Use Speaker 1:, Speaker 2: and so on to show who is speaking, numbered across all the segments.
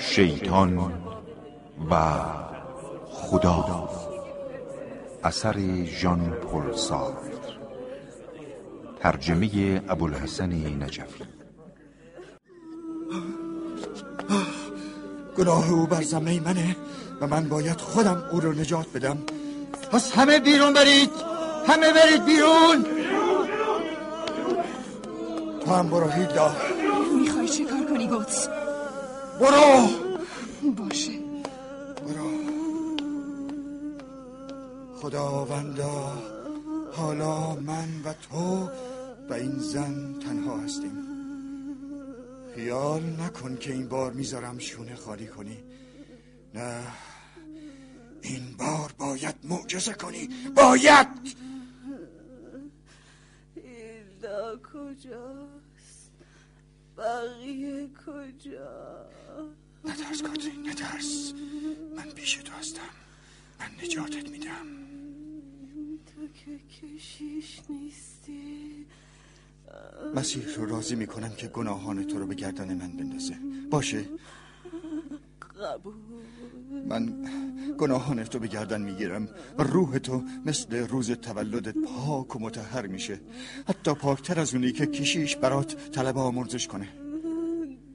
Speaker 1: شیطان و خدا. اثر ژان پل سارتر ترجمه ابوالحسن نجفی.
Speaker 2: گناه او بر زمه منه و من باید خودم او رو نجات بدم. پس همه بیرون برید. همه برید بیرون. تو هم برو هیدا
Speaker 3: می‌خوای چه کار کنی گوت
Speaker 2: برو.
Speaker 3: باشه.
Speaker 2: برو. خداوندا حالا من و تو و این زن تنها هستیم. خیال نکن که این بار می‌ذارم شونه خالی کنی. نه این بار باید معجزه کنی. باید!
Speaker 4: ایلدا کجاست بقیه کجا؟
Speaker 2: نترس کاترین نترس. من پیش تو هستم. من نجاتت میدم.
Speaker 4: تو که کشیش نیستی.
Speaker 2: مسیح رو راضی می‌کنم که گناهان تو رو به گردن من بندازه. باشه؟
Speaker 4: قبول.
Speaker 2: من گناهان تو به گردن می‌گیرم و روح تو مثل روز تولدت پاک و متحر میشه. حتی پاکتر از اونی که کشیش برات طلب آمرزش کنه.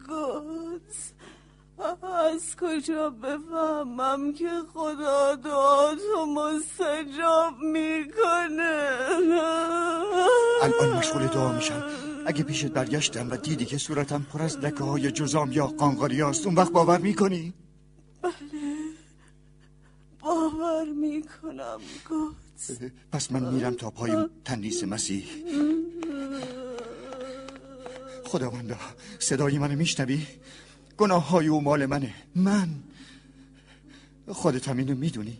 Speaker 4: گوت از کجا بفهمم که خدا دعاتو مستجاب می‌کنه؟
Speaker 2: الان مشغول دعا میشم. اگه پیشت برگشتم و دیدی که صورتم پر از لکه های جزام یا قانقاری هست اون وقت باور می‌کنی؟
Speaker 4: باور می‌کنم گوت
Speaker 2: پس من میرم تا پای تندیس مسیح. خداوندا صدای منو میشنوی؟ گناه های او مال منه. من خودت هم اینو می‌دونی.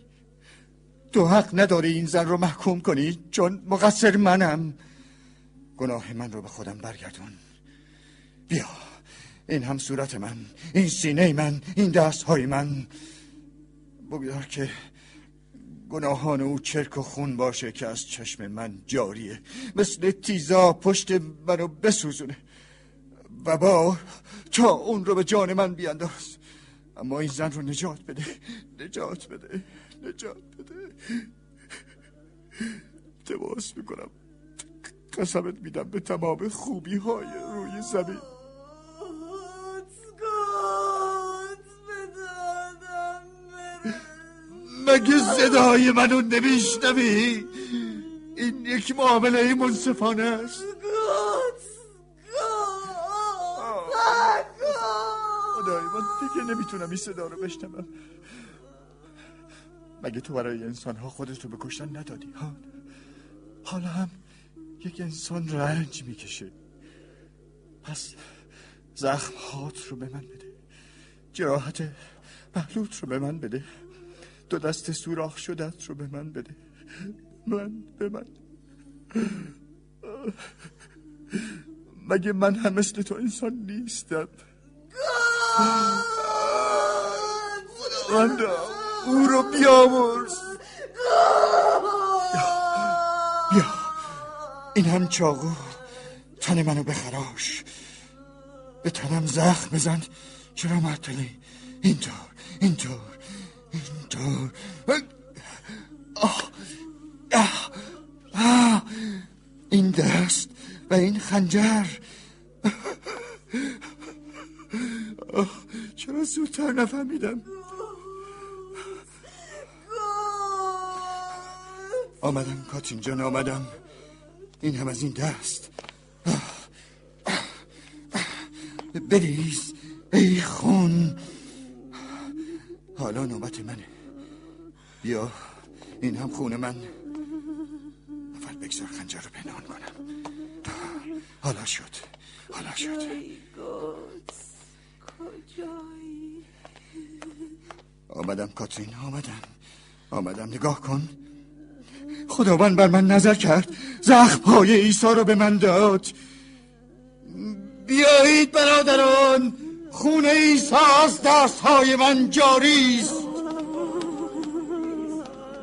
Speaker 2: تو حق نداری این زن رو محکوم کنی چون مقصر منم. گناه من رو به خودم برگردون. بیا این هم صورت من این سینه من این دست های من. بگذار که گناهان او چرک و خون باشه که از چشم من جاریه. مثل تیزا پشت منو بسوزونه. و با تا اون رو به جان من بیانداز. اما این زن رو نجات بده. نجات بده. نجات بده. تماس می‌کنم. قسمت میدم به تمام خوبی های روی زمین. مگه صدای منو نمیشنوی؟ این یک معامله منصفانه است. خدای من دیگه نمی‌تونم این صدا رو بشنوم. مگه تو برای انسان ها خودت رو به کشتن ندادی؟ ها؟ حالا هم یک انسان رنج می‌کشه. پس زخم هات رو به من بده. جراحت محلوط رو به من بده. دو دست سوراخ شدت رو به من بده. من به من. مگه من هم مثل تو انسان نیستم؟ خداوندا او رو بیامرز. بیا بیا. این هم چاقو. تن منو بخراش. به تنم زخم بزن. چرا معطلی اینطور اینطور اینطور. آه آه آه. این دست و این خنجر. چرا زودتر نفهمیدم؟ آمدم کاتین جان آمدم. این هم از این دست. بریز ای خون. حالا نوبت منه. بیا این هم خون من. اول بگذار خنجر رو پنهان کنم. حالا شد حالا شد.
Speaker 4: کجایی؟
Speaker 2: آمدم کاترین آمدم. آمدم نگاه کن. خداوند بر من نظر کرد. زخم های عیسی رو به من داد. بیایید برادران خون عیسی از دست های من جاری است.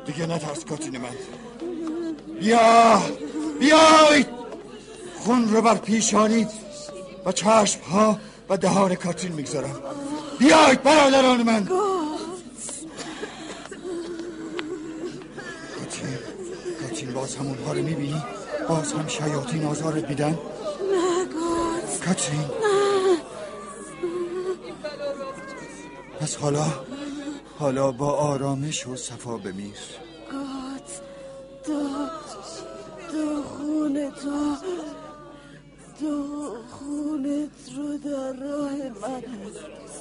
Speaker 2: دیگه نترس کاتین من. بیا بیایید. خون رو بر پیشانی و چشم ها و دهان کاترین می‌گذارم. بیاید برادران من. باز همونها رو می‌بینی؟ باز هم شیاطین آزارت میدن؟
Speaker 4: نه
Speaker 2: کاترین. پس حالا حالا با آرامش و صفا بمیر.
Speaker 4: گوت تو تو خونه تو تو خونت رو در راه من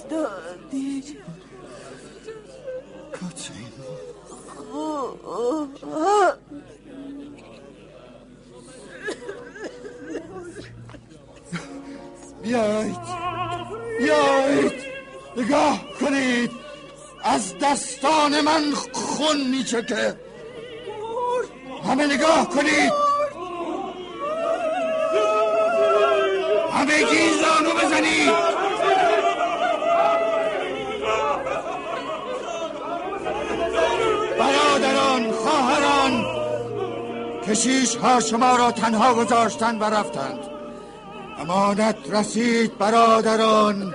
Speaker 4: دادی.
Speaker 2: کاترین. بیایید. بیایید. نگاه کنید. از دستان من خون میچکه. همه نگاه کنید. همه زانو بزنید. برادران خواهران کشیش ها شما را تنها گذاشتن و رفتند. امانت رسید برادران.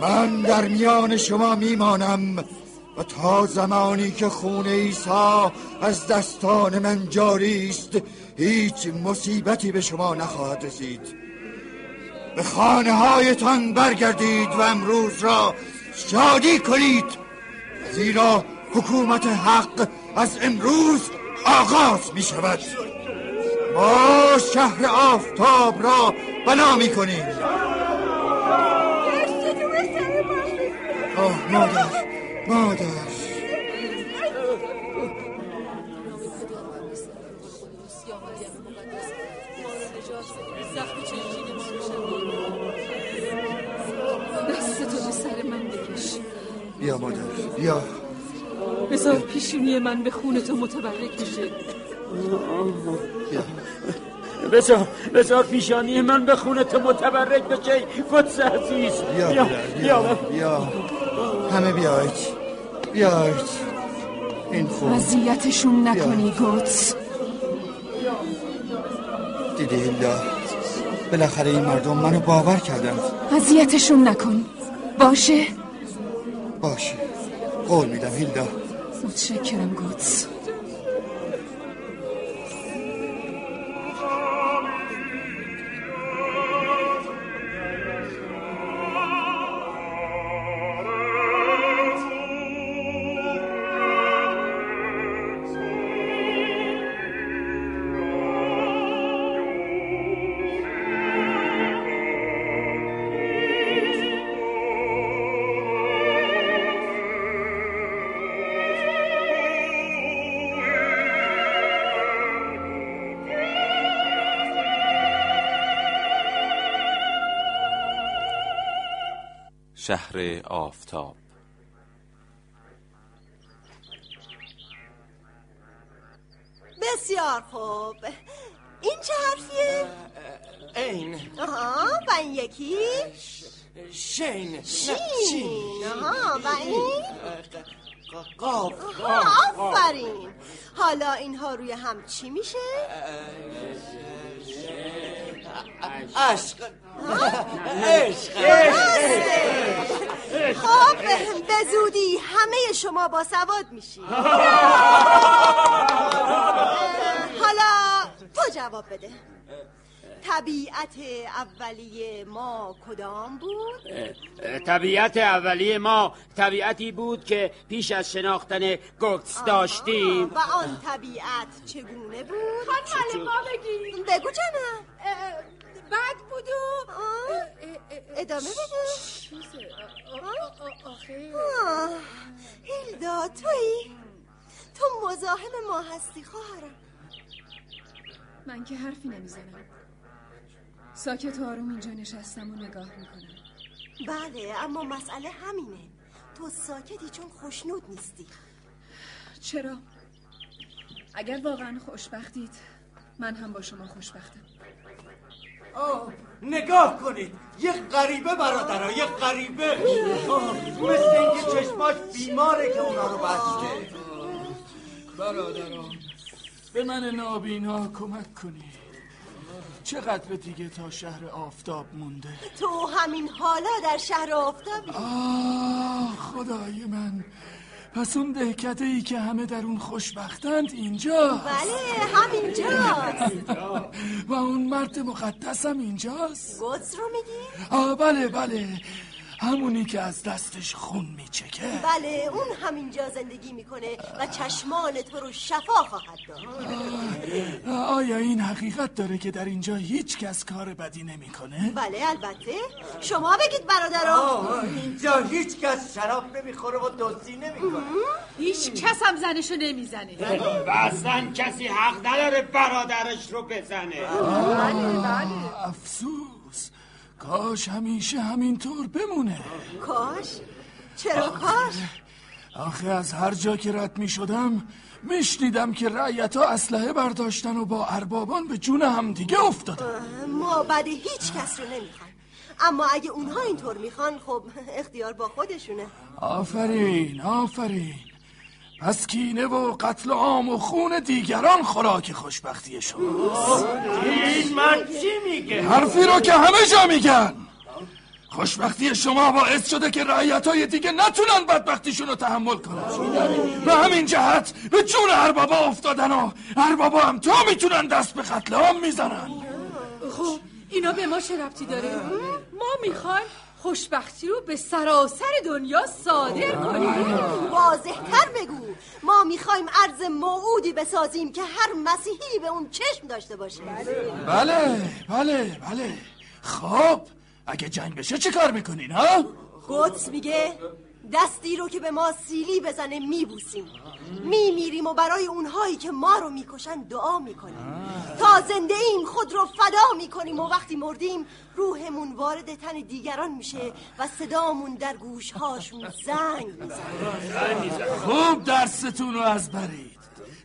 Speaker 2: من در میان شما میمانم و تا زمانی که خون عیسی از دستان من جاری است هیچ مصیبتی به شما نخواهد رسید. به خانه هایتان برگردید و امروز را شادی کنید. زیرا حکومت حق از امروز آغاز می شود ما شهر آفتاب را بنا می کنیم آه مادر مادر.
Speaker 3: دستتو به سر من بکش.
Speaker 2: بیا مادر بیا.
Speaker 3: بذار پیشونی من به خون تو متبرک بشه.
Speaker 2: بیا
Speaker 5: بذار بذار پیشانی من به خون تو متبرک بشه قدس عزیز
Speaker 2: بیا
Speaker 5: بیا
Speaker 2: بیا
Speaker 5: بیا.
Speaker 2: بیا. همه بیاید بیاید این خون
Speaker 3: وضعیتشون نکنی گوتس.
Speaker 2: دیدی هیلدا بالاخره این مردم منو باور کردند
Speaker 3: اذیتشون نکن. باشه؟
Speaker 2: باشه. قول میدم هیلدا
Speaker 3: متشکرم گوتس.
Speaker 6: شهر آفتاب
Speaker 4: بسیار خوب این چه حرفیه؟
Speaker 7: این
Speaker 4: آها و این یکی؟
Speaker 7: شین
Speaker 4: شین آها و این؟
Speaker 7: قاف
Speaker 4: آها، آفرین حالا اینها روی هم چی میشه؟
Speaker 7: عشق. عشق.
Speaker 4: خب به زودی همه شما با سواد میشی. حالا تو جواب بده. طبیعت اولیه ما کدام بود؟
Speaker 5: طبیعت اولیه ما طبیعتی بود که پیش از شناختن گوتس داشتیم.
Speaker 4: و آن طبیعت چگونه بود؟
Speaker 3: خانم ما بگی
Speaker 4: بگو جانم
Speaker 3: بد بود و
Speaker 4: آه، ادامه بده. هیلدا تویی؟ تو مزاحم ما هستی خواهرم.
Speaker 3: من که حرفی نمی‌زنم. ساکت و آروم اینجا نشستم و نگاه می‌کنم.
Speaker 4: بله اما مسئله همینه. تو ساکتی چون خوشنود نیستی.
Speaker 3: چرا؟ اگر واقعا خوشبختید من هم با شما خوشبختم.
Speaker 7: آه، نگاه کنید یه غریبه برادرها یه غریبه. مثل اینکه چشماش بیماره که اونا رو بسته.
Speaker 8: برادران به من نابینا کمک کنید.
Speaker 6: چقدر دیگه تا شهر آفتاب مونده؟
Speaker 4: تو همین حالا در شهر آفتابی.
Speaker 6: آه خدای من. پس اون دهکته ای که همه در اون خوشبختند اینجا.
Speaker 4: بله همینجاست.
Speaker 6: و اون مرد مقدسم اینجاست.
Speaker 4: گوز رو میگی؟
Speaker 6: آه بله بله. همونی که از دستش خون میچکه.
Speaker 4: بله اون همینجا زندگی می‌کنه و چشمان تو رو شفا خواهد داد.
Speaker 6: آیا این حقیقت داره که در اینجا هیچ کس کار بدی نمی‌کنه؟
Speaker 4: بله البته. شما بگید برادران.
Speaker 7: اینجا هیچ کس شراب نمی‌خوره و دزدی نمی‌کنه.
Speaker 3: هیچ کس هم زنشو نمی‌زنه.
Speaker 5: و اصلا کسی حق نداره برادرش رو بزنه.
Speaker 6: افسوس. کاش همیشه همینطور بمونه.
Speaker 4: کاش؟ چرا کاش؟
Speaker 6: آخه از هر جا که رد می شدم میشنیدم که رعیت ها اسلحه برداشتن و با اربابان به جون همدیگه افتادن.
Speaker 4: ما بعد هیچ کس رو نمی‌خوایم اما اگه اونها اینطور می‌خوان خب اختیار با خودشونه.
Speaker 6: آفرین آفرین. پس کینه و قتل عام و خون دیگران خوراک خوشبختی شماست
Speaker 7: این مرد چی میگه؟
Speaker 6: حرفی رو که همه جا میگن. خوشبختی شما باعث شده که رعیت های دیگه نتونن بدبختیشون رو تحمل کنن. به همین جهت به جون اربابا افتادن و اربابا هم تا می‌تونن دست به قتل عام می‌زنن.
Speaker 3: خب اینا به ما چه ربطی داره؟ ما می‌خوایم خوشبختی رو به سراسر دنیا صادر کنیم.
Speaker 4: واضحتر بگو. ما می‌خوایم عرض موعودی بسازیم که هر مسیحی به اون چشم داشته باشه.
Speaker 6: بله. بله بله. خب اگه جنگ بشه چه کار می‌کنین ها؟
Speaker 4: قدس میگه دستی رو که به ما سیلی بزنه میبوسیم. میمیریم و برای اونهایی که ما رو می‌کشن دعا می‌کنیم. تا زنده ایم خود رو فدا می‌کنیم و وقتی مردیم روحمون وارد تن دیگران میشه و صدامون در گوشهاشون زنگ می‌زنه.
Speaker 6: خوب درستون رو از برید.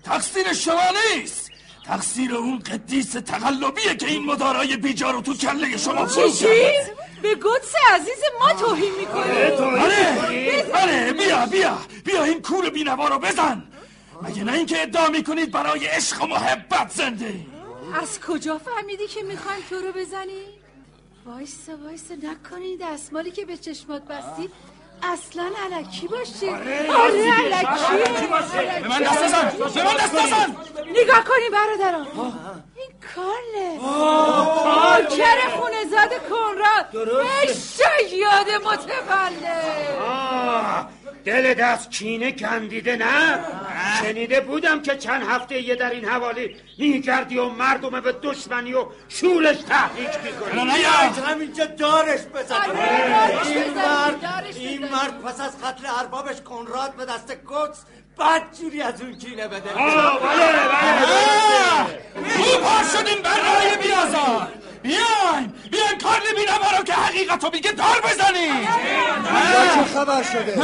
Speaker 6: تقصیر شما نیست. تقصیر اون قدیس تقلبیه که این مدارای بیجا رو تو کله شما
Speaker 3: چی؟ به قدس عزیز ما توهین می‌کنی.
Speaker 6: بله بله بیا بیا بیا این کور بینوا رو بزن. مگه نه اینکه ادعا می‌کنید برای عشق و محبت زنده.
Speaker 3: از کجا فهمیدی که می‌خوایم تو رو بزنی؟ وایسا وایسا نکنی دستمالی که به چشمات بستی. اصلا علکی باشه آره علکی.
Speaker 6: به من دست نزن به من دست نزن
Speaker 3: نگاه کنی برادران. این کارله. کر خونزاد کنراد. شیاد متولد.
Speaker 5: آه، دل دست کینه کندیده نه؟ شنیده بودم که چند هفته یه در این حوالی میگردی و مردم به دشمنی و شورش تحریک می‌کنی.
Speaker 7: بیایید همینجا دارش بزن. این مرد این. مرد پس از قتل اربابش کنراد به دست قدس بدجوری از اون کینه بده.
Speaker 5: آه، بله بله
Speaker 6: خوب پار شدین برای بیازار. بیاین بیاین کار بینوا رو که حقیقت رو میگه دار بزنین
Speaker 2: چه خبر شده؟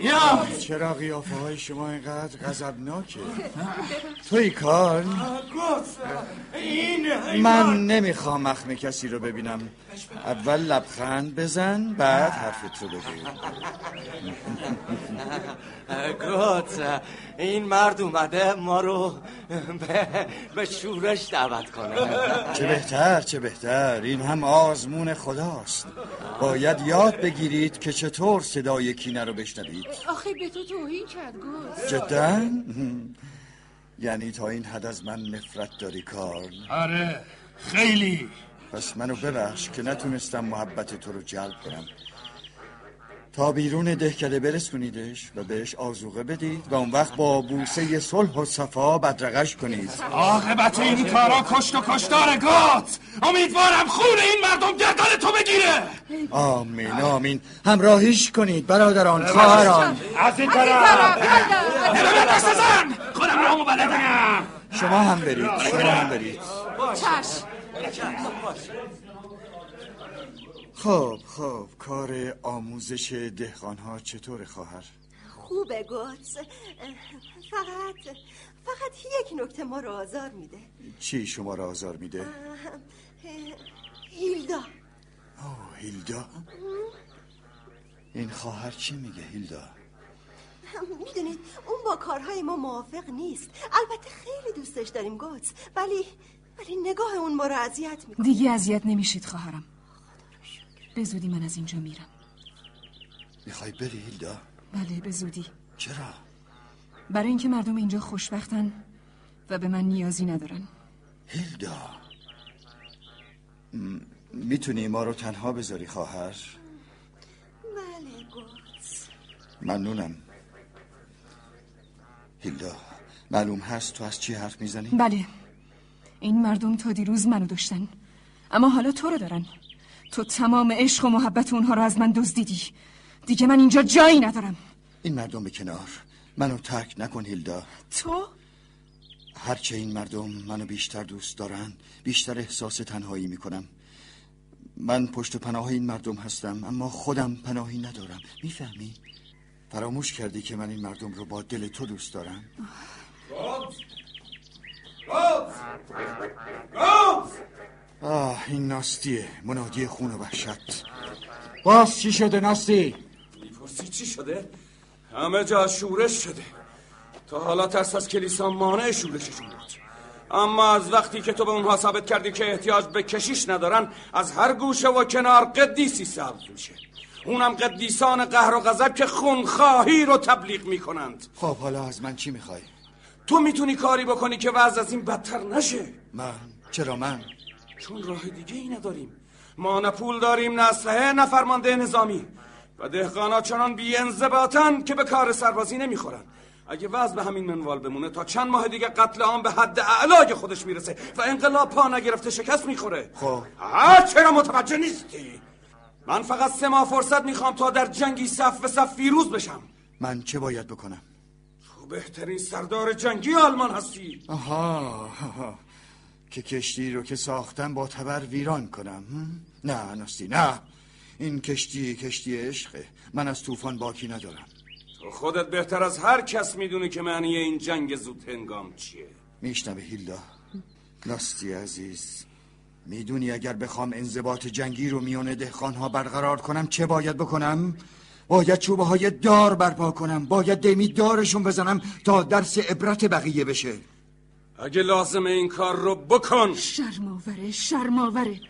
Speaker 6: یا.
Speaker 2: چرا قیافه های شما اینقدر غضبناکه؟ توی کار. من نمی‌خوام مخم کسی رو ببینم. اول لبخند بزن بعد حرفت رو بگو.
Speaker 7: قدس این مرد اومده ما رو به, به شورش دعوت کنه.
Speaker 2: چه بهتر چه بهتر. این هم آزمون خداست. باید یاد بگیرید که چطور صدای کینه رو بشنوید.
Speaker 3: آخه به تو توهین کرد گفت.
Speaker 2: جدا؟ یعنی تا این حد از من نفرت داری کار
Speaker 6: آره خیلی.
Speaker 2: پس منو ببخش که نتونستم محبت تو رو جلب کنم. تا بیرون دهکده برسونیدش و بهش آزوقه بدید و اون وقت با بوسه صلح و صفا بدرقش کنید.
Speaker 6: عاقبت این کارا کشت و کشتار گات. امیدوارم خون این مردم گردن تو بگیره.
Speaker 2: آمین آمین. همراهیش کنید برادران خواهران.
Speaker 5: از این طرف.
Speaker 6: دست نزن خودم رامو بلدم.
Speaker 2: شما هم برید شما هم برید.
Speaker 3: چشم.
Speaker 2: خب خب کار آموزش دهقانها چطور خواهر؟
Speaker 4: خوبه گوز فقط فقط یک نکته ما رو آزار میده.
Speaker 2: چی شما را آزار میده؟
Speaker 4: هیلدا.
Speaker 2: اوه هیلدا؟ این خواهر چی میگه هیلدا؟
Speaker 4: می‌دونید اون با کارهای ما موافق نیست. البته خیلی دوستش داریم گوز ولی ولی نگاه اون ما رو اذیت می‌کنه.
Speaker 8: دیگه اذیت نمیشید خواهرم. به زودی من از اینجا میرم.
Speaker 2: می‌خوای بری هیلدا؟
Speaker 8: بله به زودی.
Speaker 2: چرا؟
Speaker 8: برای اینکه مردم اینجا خوشبختن و به من نیازی ندارن.
Speaker 2: هیلدا م- می‌تونی ما رو تنها بذاری خواهر؟
Speaker 4: بله گوز.
Speaker 2: ممنونم. هیلدا معلوم هست تو از چی حرف می‌زنی؟
Speaker 8: بله. این مردم تا دیروز منو داشتن. اما حالا تو رو دارن. تو تمام عشق و محبت اونها رو از من دزدیدی. دیگه من اینجا جایی ندارم.
Speaker 2: این مردم به کنار. منو ترک نکن هیلدا.
Speaker 8: تو؟
Speaker 2: هرچه این مردم منو بیشتر دوست دارن بیشتر احساس تنهایی می‌کنم. من پشت و پناه این مردم هستم اما خودم پناهی ندارم. می‌فهمی؟ فراموش کردی که من این مردم رو با دل تو دوست دارم؟ آه این ناستیه منادی خون و وحشت باز چی شده ناستی؟
Speaker 9: می‌پرسی چی شده؟ همه جا شورش شده تا حالا ترس از کلیسا مانع شورششون بود اما از وقتی که تو به اونها ثابت کردی که احتیاج به کشیش ندارن از هر گوشه و کنار قدیسی سبز میشه اونم قدیسان قهر و غضب که خونخواهی رو تبلیغ می‌کنند
Speaker 2: خب حالا از من چی می‌خوای؟
Speaker 9: تو می‌تونی کاری بکنی که وضع از این بدتر نشه
Speaker 2: من چرا من؟
Speaker 9: چون راه دیگه ای نداریم. ما نه پول داریم نه اسلحه نه فرمانده نظامی. و دهقانا چنان بی انضباطن که به کار سربازی نمی‌خورن. اگه وضع به همین منوال بمونه تا چند ماه دیگه قتل عام به حد اعلای خودش می‌رسه و انقلاب پا نگرفته شکست می‌خوره.
Speaker 2: خب.
Speaker 9: چرا متوجه نیستی؟ من فقط سه ماه فرصت می‌خوام تا در جنگی صف به صف فیروز بشم.
Speaker 2: من چه باید بکنم؟
Speaker 9: تو بهترین سردار جنگی آلمان هستی.
Speaker 2: آها, آها. که کشتی رو که ساختم با تبر ویران کنم؟ نه ناستی نه. این کشتی کشتی عشقه. من از طوفان باکی ندارم.
Speaker 9: تو خودت بهتر از هر کس می‌دونی که معنی این جنگ زود هنگام چیه.
Speaker 2: میشنوه هیلدا. ناستی عزیز می‌دونی اگر بخوام انضباط جنگی رو میونه دهخانها برقرار کنم چه باید بکنم؟ باید چوبه های دار برپا کنم. باید دمی دارشون بزنم تا درس عبرت بقیه بشه.
Speaker 9: اگه لازمه این کار رو بکن
Speaker 8: شرماوره شرماوره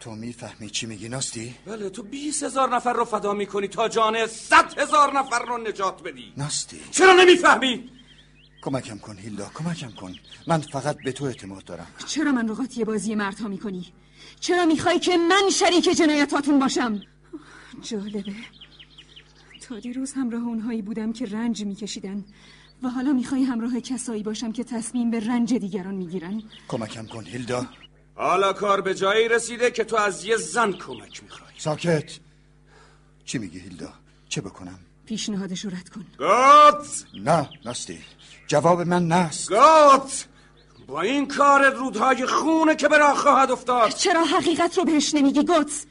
Speaker 2: تو می‌فهمی چی میگی ناستی؟
Speaker 9: بله تو بیس هزار نفر رو فدا می‌کنی تا جان صد هزار نفر رو نجات بدی
Speaker 2: ناستی
Speaker 9: چرا نمی‌فهمی؟
Speaker 2: کمکم کن هیلدا کمکم کن من فقط به تو اعتماد دارم
Speaker 8: چرا من رو قاطی بازی مردها می‌کنی؟ چرا می‌خوای که من شریک جنایتاتون باشم؟ جالبه تا دیروز همراه اونهایی بودم که رنج میکشیدن و حالا می‌خوای همراه کسایی باشم که تصمیم به رنج دیگران می‌گیرن؟
Speaker 2: کمکم کن هیلدا.
Speaker 9: حالا کار به جایی رسیده که تو از یه زن کمک می‌خوای.
Speaker 2: ساکت. چی میگی هیلدا؟ چه بکنم؟
Speaker 8: پیشنهادش رو رد کن.
Speaker 9: گات
Speaker 2: نه ناستی. جواب من نست.
Speaker 9: گات با این کار رودهای خونه که به راه خواهد افتاد.
Speaker 8: چرا حقیقت رو بهش نمیگی گوت؟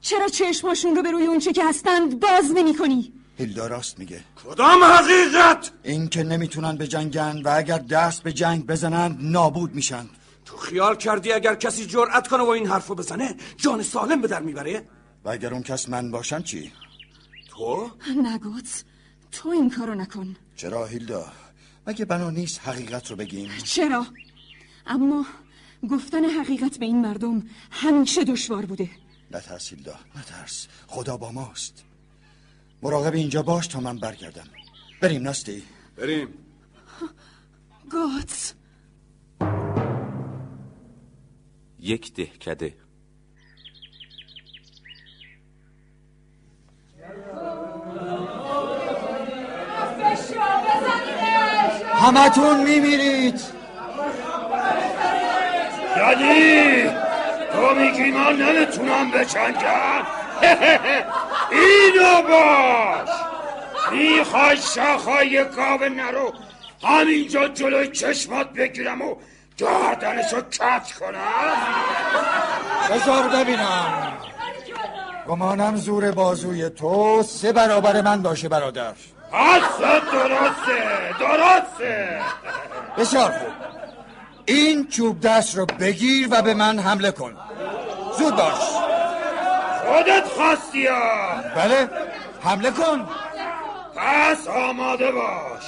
Speaker 8: چرا چشماشون رو به روی اونچه که هستند باز نمی کنی؟
Speaker 2: هیلدا راست میگه.
Speaker 9: کدام حقیقت
Speaker 2: این که نمی‌تونن به جنگن و اگر دست به جنگ بزنن نابود میشن.
Speaker 9: تو خیال کردی اگر کسی جرأت کنه و این حرفو بزنه جان سالم به در می‌بره؟
Speaker 2: و اگر اون کس من باشم چی؟
Speaker 9: تو؟
Speaker 8: نگوت تو این کارو نکن.
Speaker 2: چرا هیلدا؟ مگه بنا نیست حقیقت رو بگیم؟
Speaker 8: چرا؟ اما گفتن حقیقت به این مردم همیشه دشوار بوده.
Speaker 2: نترس هیلدا نترس. خدا با ماست. مراقب اینجا باش تا من برگردم. بریم ناستی.
Speaker 9: بریم.
Speaker 8: گوت
Speaker 10: یک دهکده.
Speaker 2: همتون میمیرید.
Speaker 5: یعنی تو میگی من نمی‌تونم بچنگم؟ اینو باش. می‌خوای شاخهای گاو نرو. همینجا جلوی چشمات بگیرم و گردنشو کج کنم.
Speaker 2: بذار ببینم. گمانم زور بازوی تو سه برابر من باشه برادر.
Speaker 5: اصلا درسته درسته.
Speaker 2: بسیار خوب. این چوب دست رو بگیر و به من حمله کن. زود باش.
Speaker 5: خودت خواستی ها.
Speaker 2: بله حمله کن.
Speaker 5: پس آماده باش!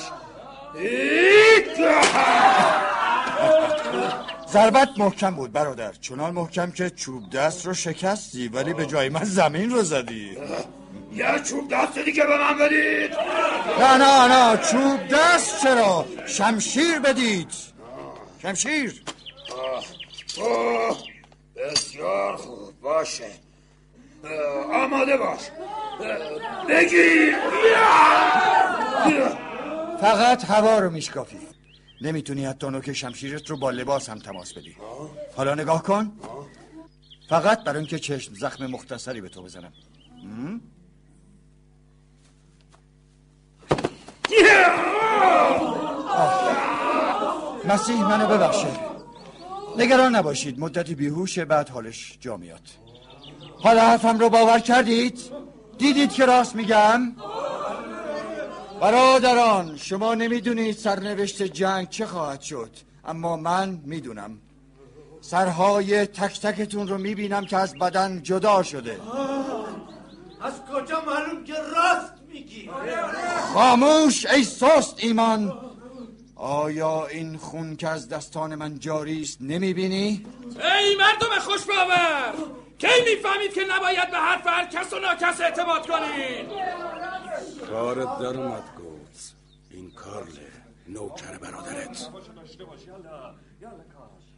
Speaker 2: ضربت محکم بود برادر. چنان محکم که چوب دست رو شکستی ولی به جای من زمین رو زدی.
Speaker 5: یه چوب دست دیگه به من بدید؟
Speaker 2: نه نه نه. چوب دست چرا؟ شمشیر بدید. شمشیر
Speaker 5: اوه بسیار خوب باشه اه، بگیر
Speaker 2: فقط هوا رو میشکافی. نمی‌تونی حتی نوک شمشیرت رو با لباس هم تماس بدی. حالا نگاه کن. فقط برای اینکه چشم زخم مختصری به تو بزنم. مسیح منو ببخشه نگران نباشید. مدتی بیهوشه بعد حالش جا میاد. حالا حرفم رو باور کردید؟ دیدید که راست میگم؟ برادران شما نمی‌دونید سرنوشت جنگ چه خواهد شد اما من می‌دونم. سرهای تک تکتون رو می‌بینم که از بدن جدا شده.
Speaker 7: از کجا معلوم که راست میگی؟
Speaker 2: خاموش ای سست ایمان. آیا این خون که از دستان من جاری است نمی‌بینی؟
Speaker 6: ای مردم خوش باور کی می‌فهمید که نباید به حرف هر کس و ناکس اعتماد کنید
Speaker 9: کارت در اومد گوز این کارله نوکر برادرت.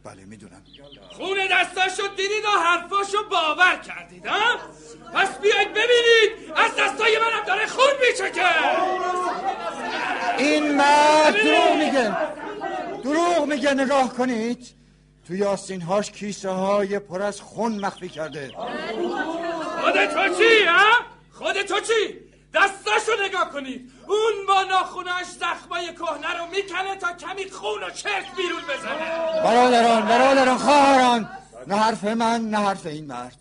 Speaker 2: بله می‌دونم.
Speaker 6: خون دستاشو دیدید و حرفاشو باور کردید ها؟ پس بیاید ببینید از دستای منم داره خون میچکه.
Speaker 2: این مرد دروغ میگه. دروغ میگه نگاه کنید. توی آستینهاش کیسه های پر از خون مخفی کرده.
Speaker 6: خود تو چی ها؟ خود تو چی؟ دستاشو نگاه کنید. اون با ناخوناش زخمای کهنه رو می‌کنه تا کمی خون و چرک بیرون بزنه.
Speaker 2: برادران برادران خواهران نه حرف من نه حرف این مرد.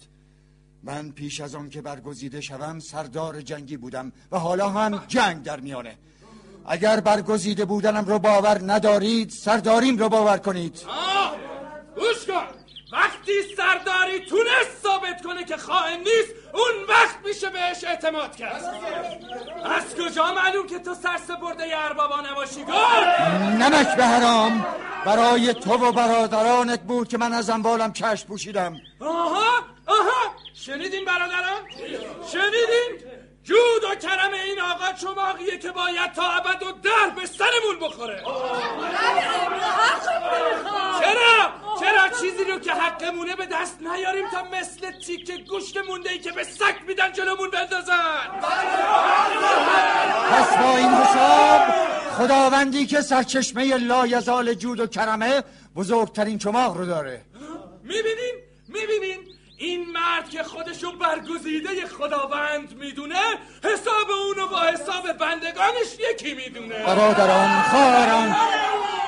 Speaker 2: من پیش از آن که برگزیده شوم سردار جنگی بودم و حالا هم جنگ در میانه. اگر برگزیده بودنم رو باور ندارید سرداریم رو باور کنید.
Speaker 6: آه! گوش کن. وقتی سرداری تونست ثابت کنه که خائن نیست اون وقت میشه بهش اعتماد کرد. از کجا معلوم که تو سرسپرده اربابا نباشی؟
Speaker 2: نمک به حرام برای تو و برادرانت بود که من از اموالم کشت پوشیدم.
Speaker 6: آها آها. شنیدین برادران؟ شنیدین؟ جود و کرم این آقا چماقیه که باید تا ابد و در به سرمون بخوره. چرا؟ چرا چیزی رو که حقمونه به دست نیاریم تا مثل تیک گوشت مونده ای که به سگ میدن جلومون بندازن؟
Speaker 2: پس با این حساب خداوندی که سرچشمه لایزال جود و کرمه بزرگترین چماق رو داره.
Speaker 6: می‌بینین؟ می‌بینین؟ این مرد که خودشو برگزیده خداوند می‌دونه حساب اونو با حساب بندگانش یکی می‌دونه.
Speaker 2: برادران خواهران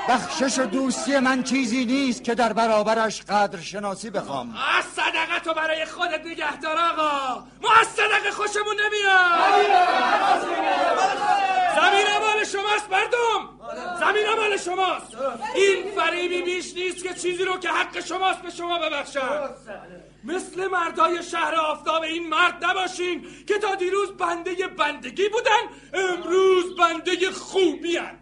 Speaker 2: بخشش و دوستی من چیزی نیست که در برابرش قدر شناسی بخوام.
Speaker 6: از صدقه تو برای خودت نگهدار آقا. ما از صدقه خوشمون نمیاد. زمین مال شماست مردم. زمین مال شماست. این فریبی بیش نیست که چیزی رو که حق شماست به شما ببخشن. مثل مردای شهر آفتاب این مرد نباشین که تا دیروز بنده بندگی بودن امروز بنده خوبی هن.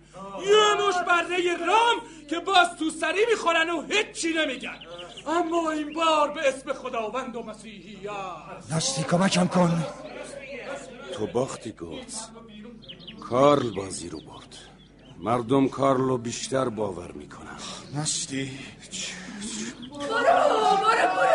Speaker 6: یه مش بره رام که باز تو سری می‌خورن و هیچی نمیگن. اما این بار به اسم خداوند و مسیحیت
Speaker 2: نستی کمکم کن.
Speaker 9: تو باختی گوز کارل بازی رو برد. مردم کارلو بیشتر باور می‌کنن.
Speaker 2: نستی.
Speaker 3: برو برو برو.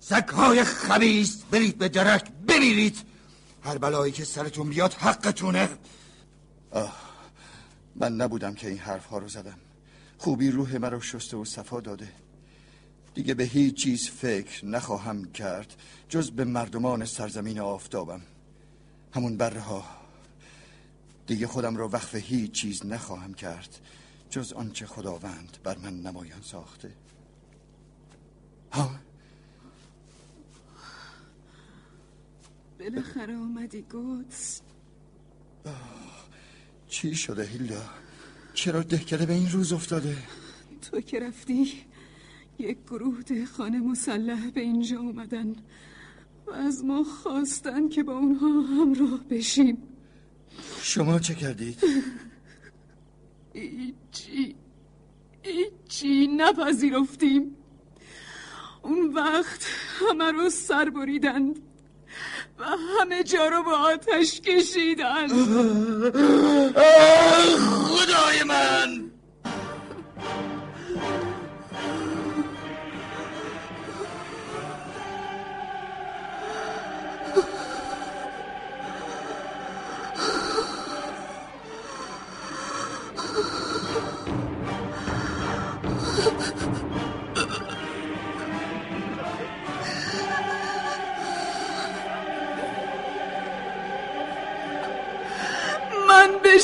Speaker 2: سگهای خبیست برید به درک بمیرید. هر بلایی که سرتون بیاد حقتونه. آه. من نبودم که این حرف ها رو زدم. خوبی روح مرا شسته و صفا داده. دیگه به هیچ چیز فکر نخواهم کرد جز به مردمان سرزمین آفتابم. همون بره ها دیگه خودم رو وقف هیچ چیز نخواهم کرد جز آنچه خداوند بر من نمایان ساخته. ها؟
Speaker 8: بالاخره اومدی گوتس.
Speaker 2: چی شده هیلدا؟ چرا دهکده به این روز افتاده؟
Speaker 8: تو که رفتی یک گروه دهخانه مسلح به اینجا اومدن و از ما خواستن که با اونها همراه بشیم.
Speaker 2: شما چه کردید؟
Speaker 8: ایچی ایچی نپذیرفتیم. اون وقت همه رو سر بریدند. و همه جا رو به آتش کشیدن.
Speaker 6: خدای من!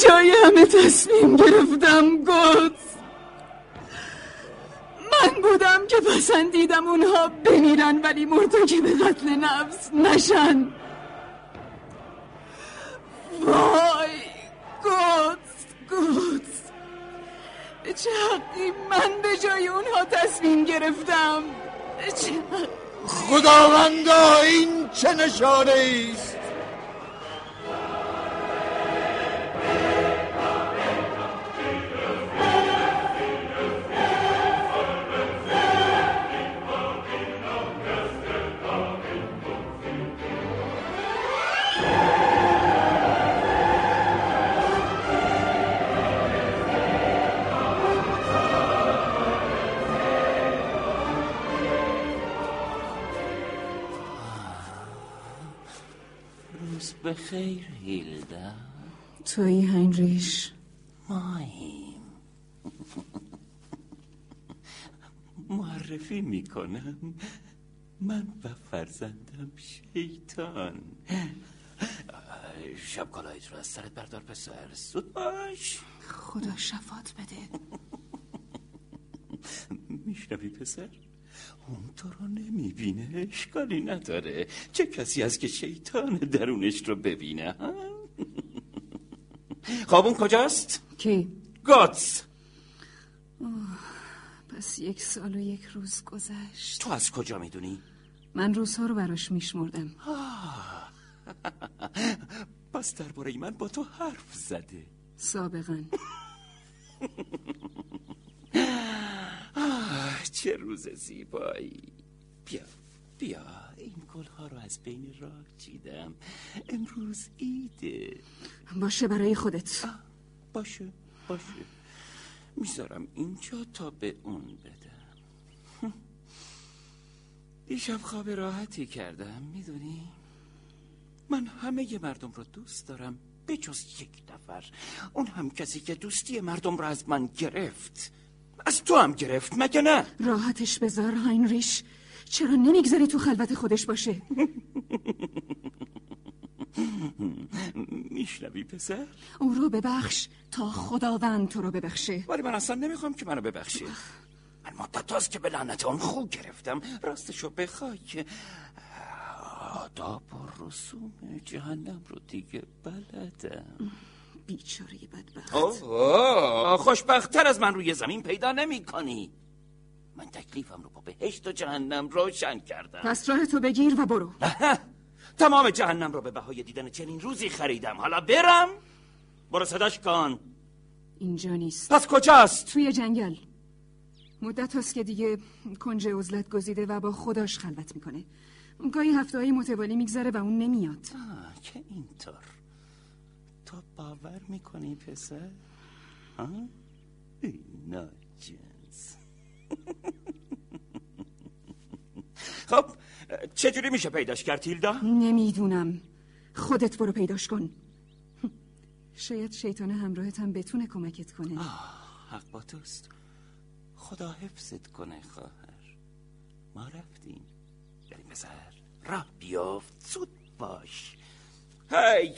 Speaker 8: جای همه تصمیم گرفتم گفت من بودم که پسندیدم اونها بمیرن ولی مرتکب قتل نفس نشن. وای گوت به چه حقی من به جای اونها تصمیم گرفتم؟ چه؟
Speaker 2: خداوندا این چه نشانه است
Speaker 11: بخیر هیلدا.
Speaker 8: توی هنریش
Speaker 11: ماییم معرفی می‌کنم. من و فرزندم شیطان. شب کلایت رو از سرت بردار پسر. زود باش.
Speaker 8: خدا شفات بده.
Speaker 11: میشنوی پسر؟ اون تو رو نمی‌بینه اشکالی نداره چه کسی از که شیطان درونش رو ببینه ها؟ خب اون کجاست؟
Speaker 8: کی؟
Speaker 11: گاتس
Speaker 8: پس یک سال و یک روز گذشت
Speaker 11: تو از کجا می‌دونی؟
Speaker 8: من روزها رو براش میشمردم
Speaker 11: پس درباره من با تو حرف زده
Speaker 8: سابقا
Speaker 11: چه روز زیبایی. بیا بیا. این گلها رو از بین راه چیدم. امروز ایده
Speaker 8: باشه برای خودت.
Speaker 11: باشه باشه. می‌ذارم اینجا تا به اون بدم. دیشب خواب راحتی کردم می‌دونی؟ من همه مردم رو دوست دارم به جز یک نفر. اون هم کسی که دوستی مردم رو از من گرفت. از تو هم گرفت مگه نه؟
Speaker 8: راحتش بذار هاینریش. چرا نمی‌گذاری تو خلوت خودش باشه؟
Speaker 11: میشنوی پسر؟
Speaker 8: او رو ببخش تا خداوند تو رو ببخشه.
Speaker 11: ولی من اصلا نمی‌خوام که منو ببخشی. من مدت هاست که به لعنت اون خو گرفتم. راستشو بخوای که آداب و رسوم جهنم رو دیگه بلدم.
Speaker 8: بیچاره بدبخت.
Speaker 11: اوه اوه، خوشبختتر از من روی زمین پیدا نمی کنی من تکلیفم رو با بهشت و جهنم روشن کردم.
Speaker 8: پس راه تو بگیر و برو.
Speaker 11: تمام جهنم رو به بهای دیدن چنین روزی خریدم. حالا برم. برو صداش کن.
Speaker 8: اینجا نیست.
Speaker 11: پس کجاست؟
Speaker 8: توی جنگل. مدت هست که دیگه کنج عزلت گزیده و با خداش خلوت می‌کنه. گاهی هفته های متوالی میگذره و اون نمیاد.
Speaker 11: آه که اینطور. تو باور می‌کنی پسر؟ ها؟ ای ناجنس خب چجوری میشه پیداش کرد تیلدا؟
Speaker 8: نمی‌دونم. خودت برو پیداش کن. شاید شیطان همراهت هم بتونه کمکت کنه.
Speaker 11: حق با توست. خدا حفظت کنه خواهر. ما رفتیم. بریم پسر راه بیافت. زود باش. هی!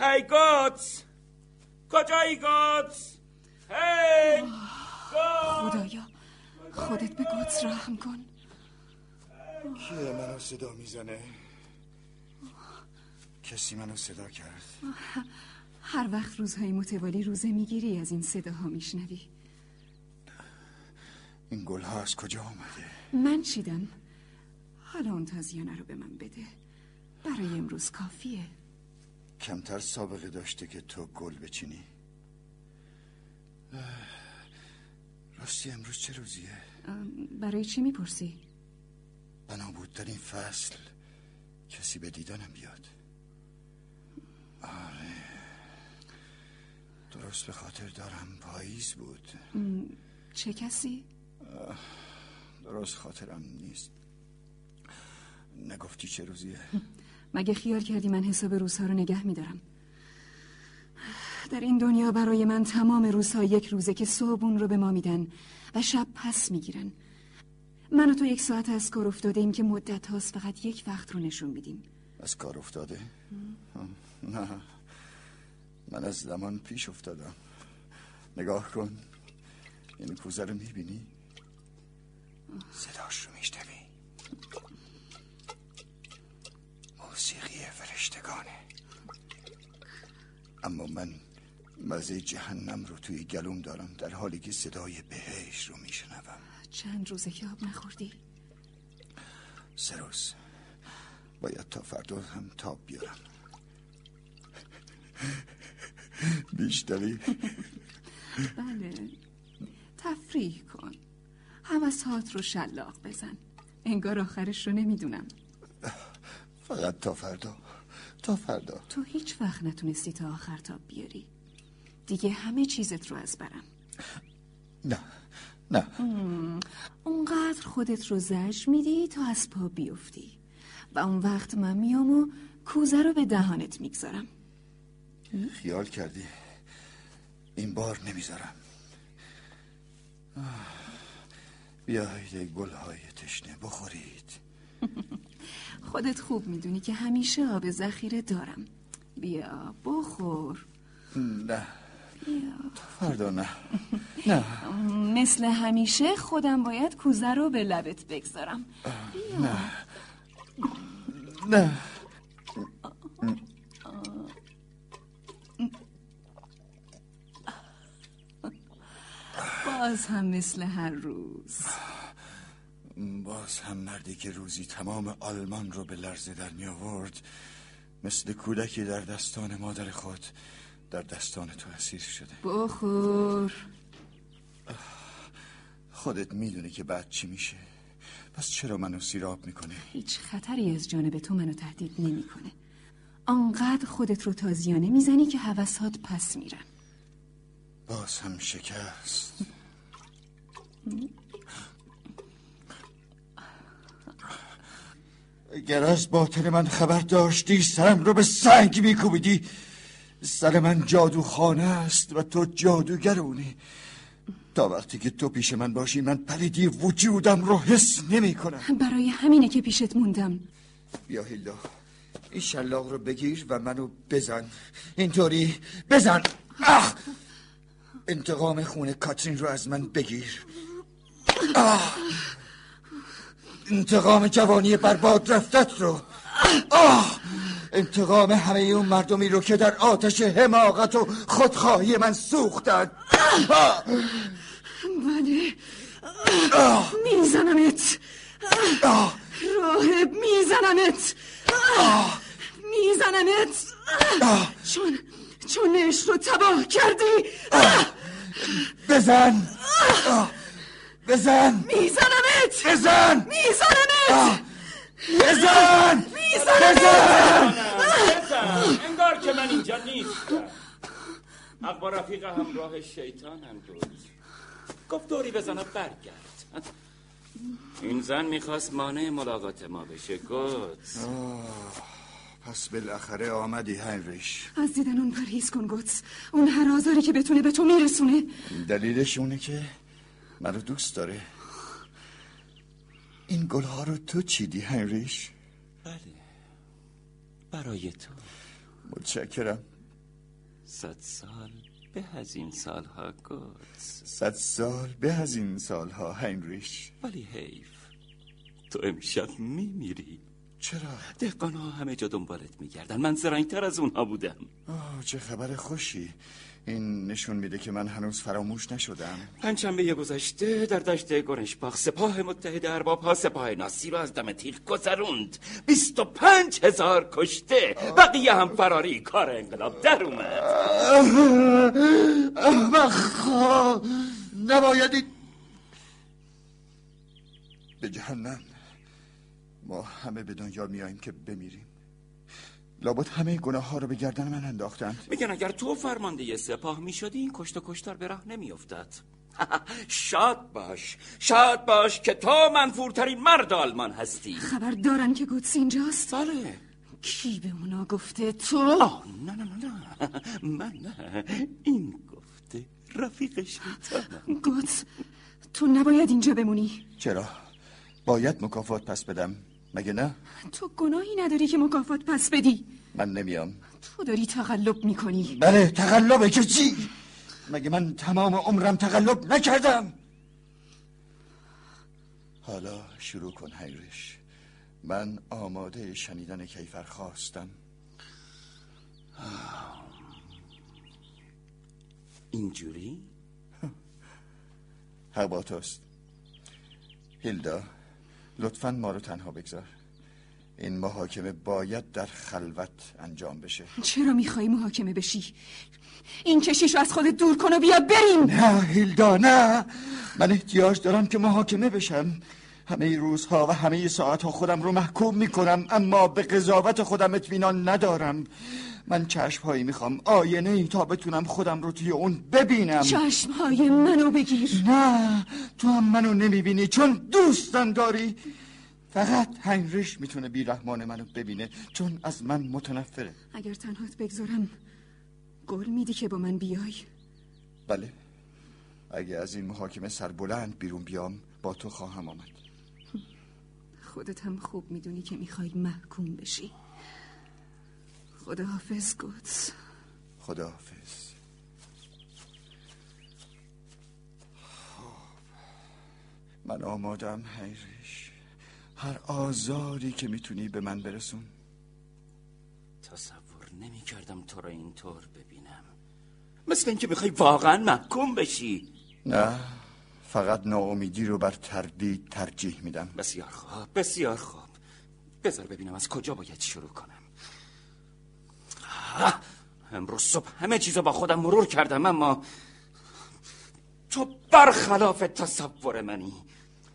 Speaker 11: هی گوتس کجایی گوتس هی
Speaker 8: خدایا خودت به گوتس رحم کن.
Speaker 2: کیه منو صدا می‌زنه؟ کسی منو صدا کرد.
Speaker 8: هر وقت روزهای متوالی روزه می‌گیری از این صداها میشنوی.
Speaker 2: این گل ها از کجا آمده؟
Speaker 8: من چیدم؟ حالا اون تازیانه رو به من بده. برای امروز کافیه.
Speaker 2: کمتر سابقه داشته که تو گل بچینی راستی امروز چه روزیه؟
Speaker 8: برای چی می‌پرسی؟
Speaker 2: بنا بود در این فصل کسی به دیدنم بیاد آره درست به خاطر دارم پاییز بود
Speaker 8: چه کسی؟
Speaker 2: درست خاطرم نیست نگفتی چه روزیه؟
Speaker 8: مگه خیال کردی من حساب روزها رو نگه میدارم؟ در این دنیا برای من تمام روزها یک روزه که صبحون رو به ما میدن و شب پس می‌گیرن. من و تو یک ساعت از کار افتاده ایم که مدت هاست فقط یک وقت رو نشون میدیم.
Speaker 2: از کار افتاده؟ نه. من از زمان پیش افتادم. نگاه کن. این کوزه رو می‌بینی؟ صداش رو میشنوی. اما من مزه جهنم رو توی گلوم دارم در حالی که صدای بهش رو میشنوم.
Speaker 8: چند روزه که آب نخوردی؟
Speaker 2: سه روز. باید تا فردا هم تاب بیارم. بیشتری.
Speaker 8: بله. تفریح کن. حواسات رو شلاق بزن. انگار آخرش رو نمی‌دونم.
Speaker 2: فقط تا فردا. تا فردا.
Speaker 8: تو هیچ وقت نتونستی تا آخر تاب بیاری. دیگه همه چیزت رو از برم.
Speaker 2: نه نه.
Speaker 8: اونقدر خودت رو زج میدی تا از پا بیفتی. و اون وقت من میام و کوزه رو به دهانت می‌گذارم.
Speaker 2: خیال کردی. این بار نمی‌ذارم. بیایید گلهای تشنه بخورید.
Speaker 8: خودت خوب می‌دونی که همیشه آب ذخیره دارم. بیا بخور.
Speaker 2: نه.
Speaker 8: بیا.
Speaker 2: فردا نه. نه.
Speaker 8: مثل همیشه خودم باید کوزه رو به لبت بگذارم. بیا.
Speaker 2: نه. نه.
Speaker 8: باز هم مثل هر روز.
Speaker 2: باز هم مردی که روزی تمام آلمان رو به لرزه در می آورد مثل کودکی در دستان مادر خود در دستان تو اسیر شده.
Speaker 8: بخور.
Speaker 2: خودت می‌دونی که بعد چی میشه. پس چرا منو سیراب می‌کنه
Speaker 8: هیچ خطری از جانب تو منو تهدید نمی‌کنه. آنقدر خودت رو تازیانه می‌زنی که حوثات پس میرن.
Speaker 2: باز هم شکست. اگر از باطن من خبر داشتی سرم رو به سنگ میکوبیدی. سر من جادوخانه است و تو جادوگرونی تا وقتی که تو پیش من باشی من پریدی وجودم رو حس نمی کنم
Speaker 8: برای همینه که پیشت موندم.
Speaker 2: بیا هیلدا این شلاق رو بگیر و منو بزن. اینطوری بزن. آه! انتقام خون کاترین رو از من بگیر. آه! انتقام جوانی برباد رفتت رو. آه! انتقام همه اون مردمی رو که در آتش حماقت و خودخواهی من سوختن.
Speaker 8: بله میزنمت. راهب میزنمت. میزنمت. چون چون عشق رو تباه کردی.
Speaker 2: بزن. بزن.
Speaker 8: میزنمت.
Speaker 2: بزن.
Speaker 8: میزنمت.
Speaker 2: بزن.
Speaker 11: بزن. انگار که من اینجا نیستم. حق با رفیق همراه شیطانم بود گفت دوری بزن و برگرد. این زن می‌خواست مانع ملاقات ما بشه گفت
Speaker 2: پس بالاخره آمدی هنریش.
Speaker 8: از دیدن اون پرهیز کن گوتس. اون هر آزاری که بتونه به تو میرسونه.
Speaker 2: دلیلش اونه که منو دوست داره. این گلها رو تو چیدی هنریش؟
Speaker 11: بله. برای تو.
Speaker 2: متشکرم.
Speaker 11: صد سال به از این سالها گوتس
Speaker 2: صد سال به از این سالها هنریش.
Speaker 11: ولی حیف. تو امشب میمیری.
Speaker 2: چرا؟
Speaker 11: دهقان ها همه جا دنبالت میگردن. من زرنگتر از اونها بودم.
Speaker 2: آه چه خبر خوشی. این نشون میده که من هنوز فراموش نشدم.
Speaker 11: پنجشنبه گذشته در دشت گرنشباخ سپاه متحد ارباب ها سپاه ناسی رو از دم تیغ گذروند. بیست و پنج هزار کشته. بقیه هم فراری کار انقلاب در اومد.
Speaker 2: احمق نباید به جهنم. ما همه به دنیا میاییم که بمیریم. لابد همه گناه ها رو به گردن من انداختند.
Speaker 11: میگن اگر تو فرمانده سپاه می‌شدی این کشت و کشتار به راه نمیافتد شاد باش شاد باش که تو منفورترین مرد آلمان هستی.
Speaker 8: خبر دارن که گوتس اینجاست.
Speaker 11: بله.
Speaker 8: کی به اونا گفته؟ تو؟
Speaker 11: آه نه نه نه نه. من نه. این گفته رفیق شیطانم.
Speaker 8: گوتس تو نباید اینجا بمونی.
Speaker 2: چرا؟ باید مکافات پس بدم. مگه نه؟
Speaker 8: تو گناهی نداری که مکافات پس بدی.
Speaker 2: من نمیام.
Speaker 8: تو داری تقلب می‌کنی.
Speaker 2: بله تقلبه که چی؟ مگه من تمام عمرم تقلب نکردم؟ حالا شروع کن هیرش. من آماده شنیدن کیفر خواستم.
Speaker 11: اینجوری؟
Speaker 2: با توست. هیلدا. لطفا ما رو تنها بگذار. این محاکمه باید در خلوت انجام بشه.
Speaker 8: چرا می‌خوای محاکمه بشی؟ این کشیش رو از خودت دور کن و بیا بریم!
Speaker 2: نه هیلدا نه. من احتیاج دارم که محاکمه بشم. همه روزها و همه ساعتها خودم رو محکوم می‌کنم اما به قضاوت خودم اطمینان ندارم. من چشمهایی می‌خوام. آینه ای تا بتونم خودم رو توی اون ببینم.
Speaker 8: چشمهای منو بگیر.
Speaker 2: نه تو هم منو نمی‌بینی چون دوستم داری. فقط هنریش می‌تونه بیرحمان منو ببینه چون از من متنفره.
Speaker 8: اگر تنهات بگذارم قول میدی که با من بیای؟
Speaker 2: بله. اگه از این محاکمه سربلند بیرون بیام با تو خواهم آمد.
Speaker 8: خودت هم خوب می‌دونی که می‌خوای محکوم بشی. خداحافظ گوتس.
Speaker 2: خداحافظ. من آمادم هیرش هر آزاری که می‌تونی به من برسون.
Speaker 11: تصور نمی کردم تو را اینطور ببینم. مثل اینکه می‌خوای واقعا محکوم بشی.
Speaker 2: نه فقط ناامیدی رو بر تردید ترجیح میدم.
Speaker 11: بسیار خوب بسیار خوب. بذار ببینم از کجا باید شروع کنم. امروز صبح همه چیزو با خودم مرور کردم اما تو برخلاف تصور منی.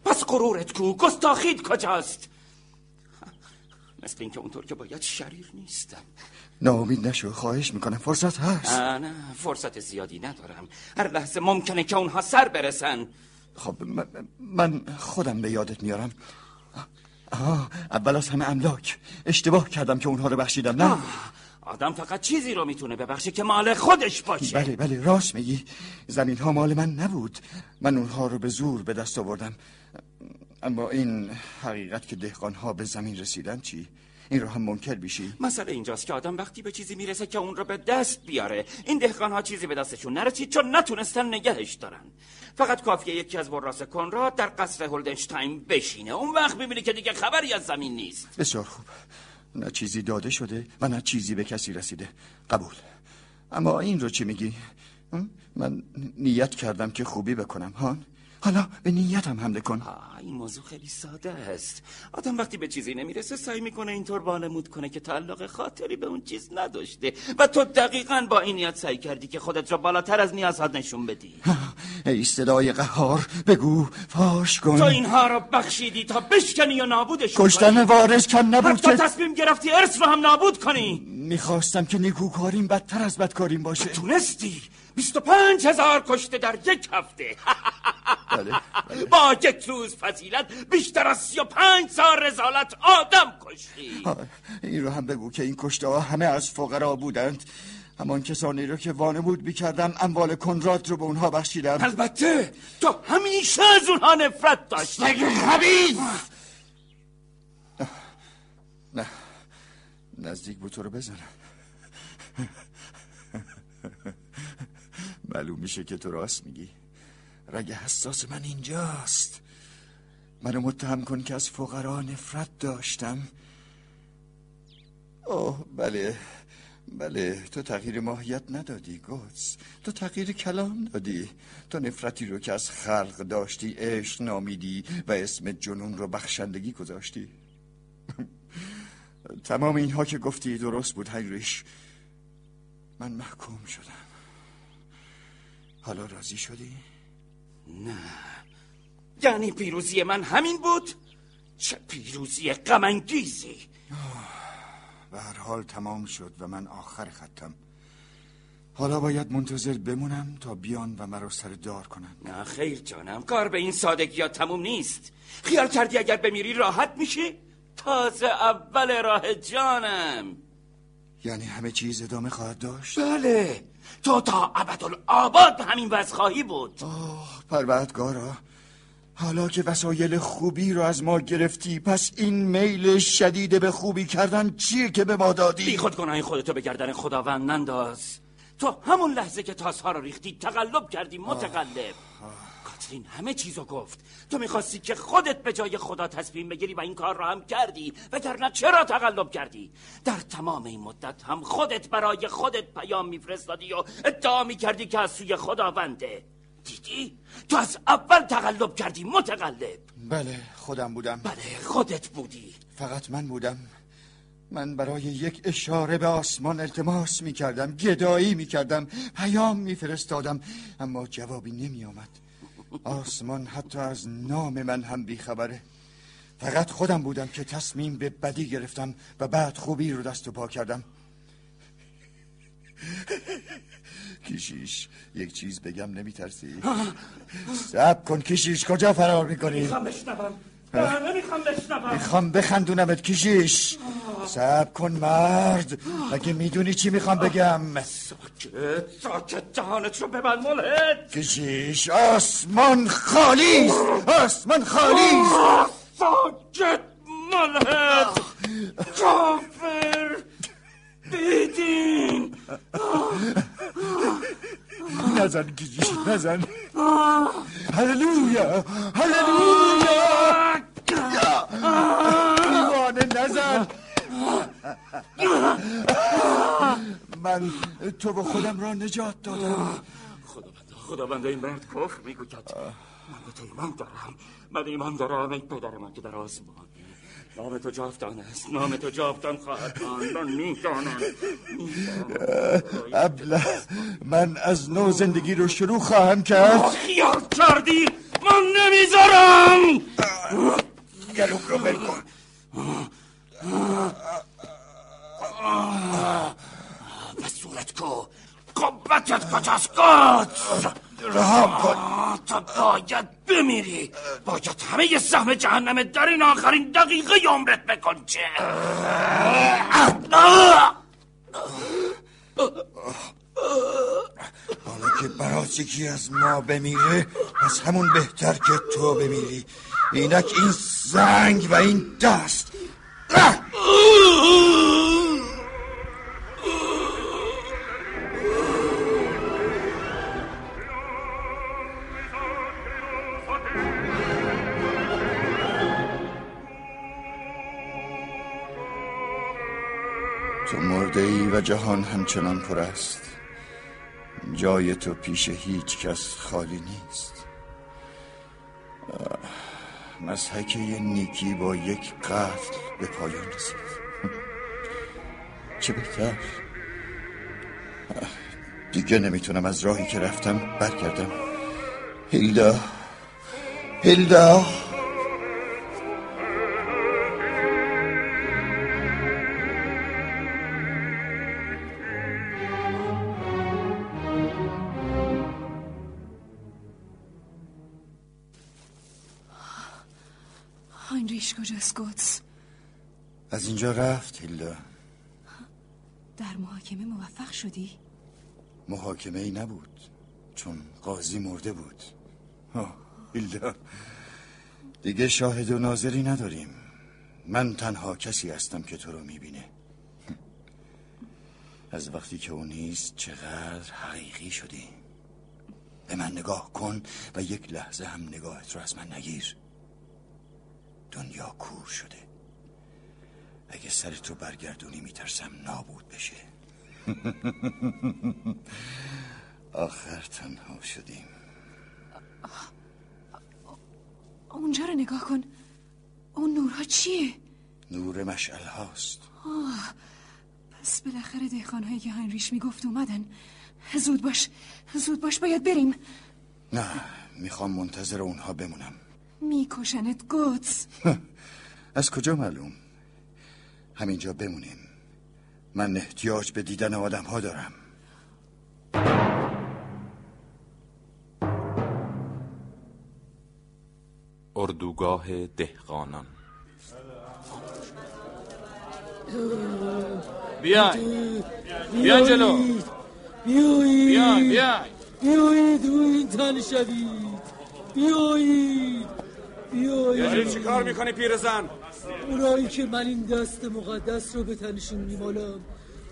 Speaker 11: پس غرورت کو گستاخید کجاست؟ مثل اینکه اونطور که باید شریر نیستم.
Speaker 2: ناامید نشو خواهش می‌کنم فرصت هست.
Speaker 11: نه فرصت زیادی ندارم. هر لحظه ممکنه که اونها سر برسن.
Speaker 2: خب من خودم به یادت میارم. آه اول از همه املاک. اشتباه کردم که اونها رو بخشیدم نه؟
Speaker 11: آه، آدم فقط چیزی رو می‌تونه ببخشه که مال خودش باشه.
Speaker 2: بله بله راست میگی. زمین ها مال من نبود. من اونها رو به زور به دست آوردم. اما این حقیقت که دهقان ها به زمین رسیدن چی؟ این رو هم منکر بیشی؟
Speaker 11: مسئله اینجاست که آدم وقتی به چیزی می‌رسه که اون رو به دست بیاره. این دهقان ها چیزی به دستشون نرسید چون نتونستن نگهش دارن. فقط کافیه یکی از وراث کنراد در قصر هولدنشتاین بشینه. اون وقت می‌بینی که دیگه خبری از زمین نیست.
Speaker 2: بسیار خوب. نه چیزی داده شده و نه چیزی به کسی رسیده. قبول. اما این رو چی میگی؟ من نیت کردم که خوبی بکنم هان؟ حالا به نیتم حمله کن.
Speaker 11: این موضوع خیلی ساده است. آدم وقتی به چیزی نمی‌رسه سعی می‌کنه اینطور وانمود کنه که تعلق خاطری به اون چیز نداشته. و تو دقیقا با این نیت سعی کردی که خودت را بالاتر از نیازات نشون بدی.
Speaker 2: ای صدای قهار بگو فاش کن.
Speaker 11: تو اینها را بخشیدی تا بشکنی و نابودش
Speaker 2: کشتن وارث کم نبود که
Speaker 11: تصمیم گرفتی ارث رو هم نابود کنی.
Speaker 2: می‌خواستم که نیکوکاریم بدتر از بدکاریم باشه.
Speaker 11: تونستی. بیست و پنج هزار کشته در یک هفته.
Speaker 2: بله
Speaker 11: با یک روز فضیلت بیشتر از سی و پنج سال رزالت آدم کشتی.
Speaker 2: این رو هم بگو که این کشته ها همه از فقرا بودند. همان کسانی رو که وانمود می‌کردم اموال کنراد رو به اونها بخشیدم.
Speaker 11: البته تو همیشه از اونها نفرت داشتی.
Speaker 2: خبیث نه نزدیک بود تو رو بزنم. معلوم میشه که تو راست میگی. رگ حساس من اینجاست. منو متهم کن که از فقرا نفرت داشتم. اوه بله بله. تو تغییر ماهیت ندادی گوز. تو تغییر کلام دادی. تو نفرتی رو که از خلق داشتی عشق نامیدی و اسم جنون رو بخشندگی گذاشتی. تمام اینها که گفتی درست بود هیریش من محکوم شدم. حالا راضی شدی؟
Speaker 11: نه. یعنی پیروزی من همین بود؟ چه پیروزی غمانگیزی.
Speaker 2: به هر حال تمام شد و من آخر خطم. حالا باید منتظر بمونم تا بیان و مرا سر دار کنن
Speaker 11: نه خیر جانم کار به این سادگی ها تموم نیست. خیال کردی اگر بمیری راحت میشه تازه اول راه جانم.
Speaker 2: یعنی همه چیز ادامه خواهد داشت؟
Speaker 11: بله. تو تا ابدالآباد همین وضع خواهی بود.
Speaker 2: آه پروردگارا حالا که وسایل خوبی رو از ما گرفتی پس این میل شدید به خوبی کردن چیه که به ما دادی؟
Speaker 11: بی خود گناه خودتو به گردن خداوند ننداز. تو همون لحظه که تاسها رو ریختی تقلب کردی متقلب. کاترین همه چیزو گفت. تو می‌خواستی که خودت به جای خدا تصمیم بگیری و این کار رو هم کردی وگرنه چرا تقلب کردی؟ در تمام این مدت هم خودت برای خودت پیام میفرستادی و ادعا می‌کردی که از سوی خداونده. دیدی؟ تو از اول تقلب کردی متقلب.
Speaker 2: بله خودم بودم.
Speaker 11: بله خودت بودی.
Speaker 2: فقط من بودم. من برای یک اشاره به آسمان التماس می کردم گدایی می کردم پیام می فرستادم اما جوابی نمی آمد آسمان حتی از نام من هم بیخبره. فقط خودم بودم که تصمیم به بدی گرفتم و بعد خوبی رو دست و پا کردم. کشیش یک چیز بگم نمیترسی؟ سب کن کشیش کجا فرار می‌کنی؟
Speaker 11: می‌خوام بشنوم. نمی‌خوام بشنوم.
Speaker 2: می‌خوام بخندونمت کشیش سب کن مرد. مگه می‌دونی چی می‌خوام بگم؟
Speaker 11: ساکت ساکت جهانت رو ببند ملحد.
Speaker 2: کشیش آسمان خالی آسمان خالی
Speaker 11: ساکت ملحد. کافر. بیدین.
Speaker 2: نزن کشیش نزن. هللویا هللویا. دیوانه نزن من تو به خودم را نجات دادم.
Speaker 11: خداوند خداوند این مرد کفر می‌گوید. من به تو ایمان دارم. من ایمان دارم ای پدر من که در آسمان. نام تو جاودان است. نام تو جاودان خواهد ماند. من می‌دانم.
Speaker 2: ابله من از نو زندگی رو شروع خواهم کرد.
Speaker 11: خیال کردی؟ من نمی‌ذارم.
Speaker 2: گلوم رو بل کن
Speaker 11: به صورت کو قبتت کجاست گات
Speaker 2: رهام کن
Speaker 11: تو باید بمیری باید همه سهم جهنم در این آخرین دقیقه عمرت بکن چه
Speaker 2: حالا که برات یکی از ما بمیره پس همون بهتر که تو بمیری. اینک این زنگ و این دست. تو مرده ای و جهان همچنان پر است. جای تو پیش هیچ کس خالی نیست. مسحکه نیکی با یک قتل به پایان رسید. چه بهتر؟ دیگه نمی‌تونم از راهی که رفتم برگردم. هیلدا هیلدا!
Speaker 8: کجاست گوتس
Speaker 2: از اینجا رفت هیلدا.
Speaker 8: در محاکمه موفق شدی؟
Speaker 2: محاکمه ای نبود چون قاضی مرده بود. آه، هیلدا. دیگه شاهد و ناظری نداریم. من تنها کسی هستم که تو رو می‌بینه. از وقتی که اون نیست چقدر حقیقی شدی. به من نگاه کن و یک لحظه هم نگاهت رو از من نگیر. دنیا کور شده. اگه سر تو برگردونی میترسم نابود بشه. آخر تنها شدیم.
Speaker 8: اونجا رو نگاه کن. اون نورها چیه؟
Speaker 2: نور مشعل هاست
Speaker 8: آه. پس بالاخره دهخانهایی که هنریش می‌گفت اومدن. زود باش زود باش باید بریم.
Speaker 2: نه می‌خوام منتظر اونها بمونم.
Speaker 8: میکشنت گوتس.
Speaker 2: از کجا معلوم؟ همینجا بمونیم. من احتیاج به دیدن آدم ها دارم.
Speaker 10: اردوگاه دهقانان.
Speaker 12: بیاین. بیاین جلو.
Speaker 13: بیایید
Speaker 12: بیاین. بیاین.
Speaker 13: بیایید روی این تن شوید. بیایید بیایید
Speaker 9: چی کار می‌کنی پیرزن؟
Speaker 13: اونایی که من این دست مقدس رو به تنشون میمالم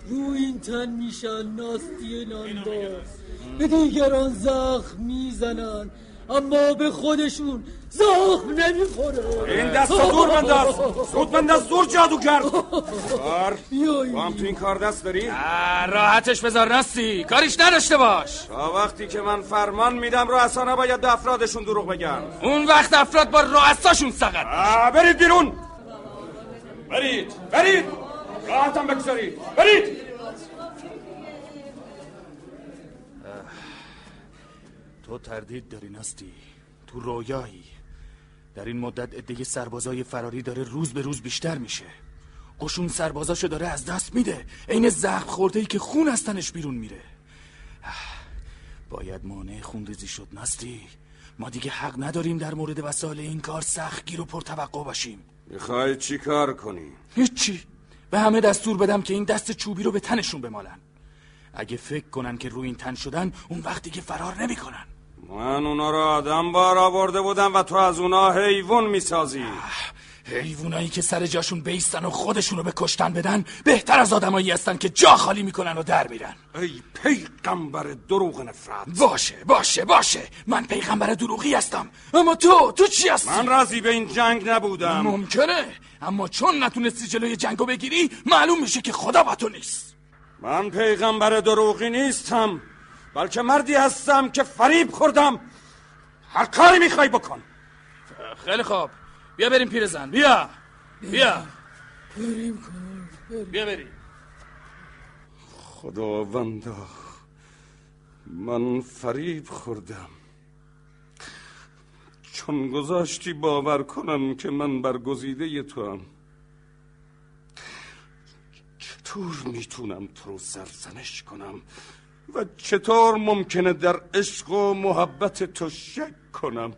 Speaker 13: روی این تن میشن ناستی نانبا به دیگران زخم می‌زنن. اما به خودشون زخم نمی‌خوره.
Speaker 9: این دست رو دور بنداز. زود بنداز دور جادوگر کار با هم تو این کار دست داری؟
Speaker 12: راحتش بذار راستی. کاریش نداشته باش.
Speaker 9: تا وقتی که من فرمان میدم رؤسا نباید به افرادشون دروغ بگن.
Speaker 12: اون وقت افراد با رؤساشون سقط
Speaker 9: برید بیرون. برید برید. راحتم بگذارید. برید.
Speaker 6: تو تردید داری نستی تو رویایی؟ در این مدت عده سربازای فراری داره روز به روز بیشتر میشه. قشون سربازاشو داره از دست میده. عین زخم خورده ای که خون از تنش بیرون میره. باید مانع خون ریزی شد نستی؟ ما دیگه حق نداریم در مورد وسایل این کار سختگیر و پرتوقع باشیم.
Speaker 9: می‌خوای چی کار کنی؟
Speaker 6: هیچی. به همه دستور بدم که این دست چوبی رو به تنشون بمالن. اگه فکر کنن که روی این تن شدن اون وقتی که فرار نمی‌کنن.
Speaker 9: من اونا رو آدم بار آورده بودم و تو از اونا حیوان می‌سازی.
Speaker 6: حیوانایی که سر جاشون بیستن و خودشونو به کشتن بدن بهتر از آدمایی هستن که جا خالی می‌کنن و در میرن.
Speaker 9: ای پیغمبر دروغ نفرت.
Speaker 6: باشه باشه باشه. من پیغمبر دروغی هستم. اما تو تو چی هستی؟
Speaker 9: من راضی به این جنگ نبودم.
Speaker 6: ممکنه. اما چون نتونستی جلوی جنگو بگیری معلوم میشه که خدا با تو نیست.
Speaker 9: من پیغمبر دروغی نیستم. بلکه مردی هستم که فریب خوردم. هر کاری می‌خوای بکن.
Speaker 6: خیلی خوب. بیا بریم پیرزن بیا. بیا.
Speaker 13: بریم
Speaker 6: بیا بریم.
Speaker 9: خداوندا من فریب خوردم. چون گذاشتی باور کنم که من برگزیده تو هم چطور می‌تونم تو رو سرزنش کنم؟ و چطور ممکنه در عشق و محبت تو شک کنم؟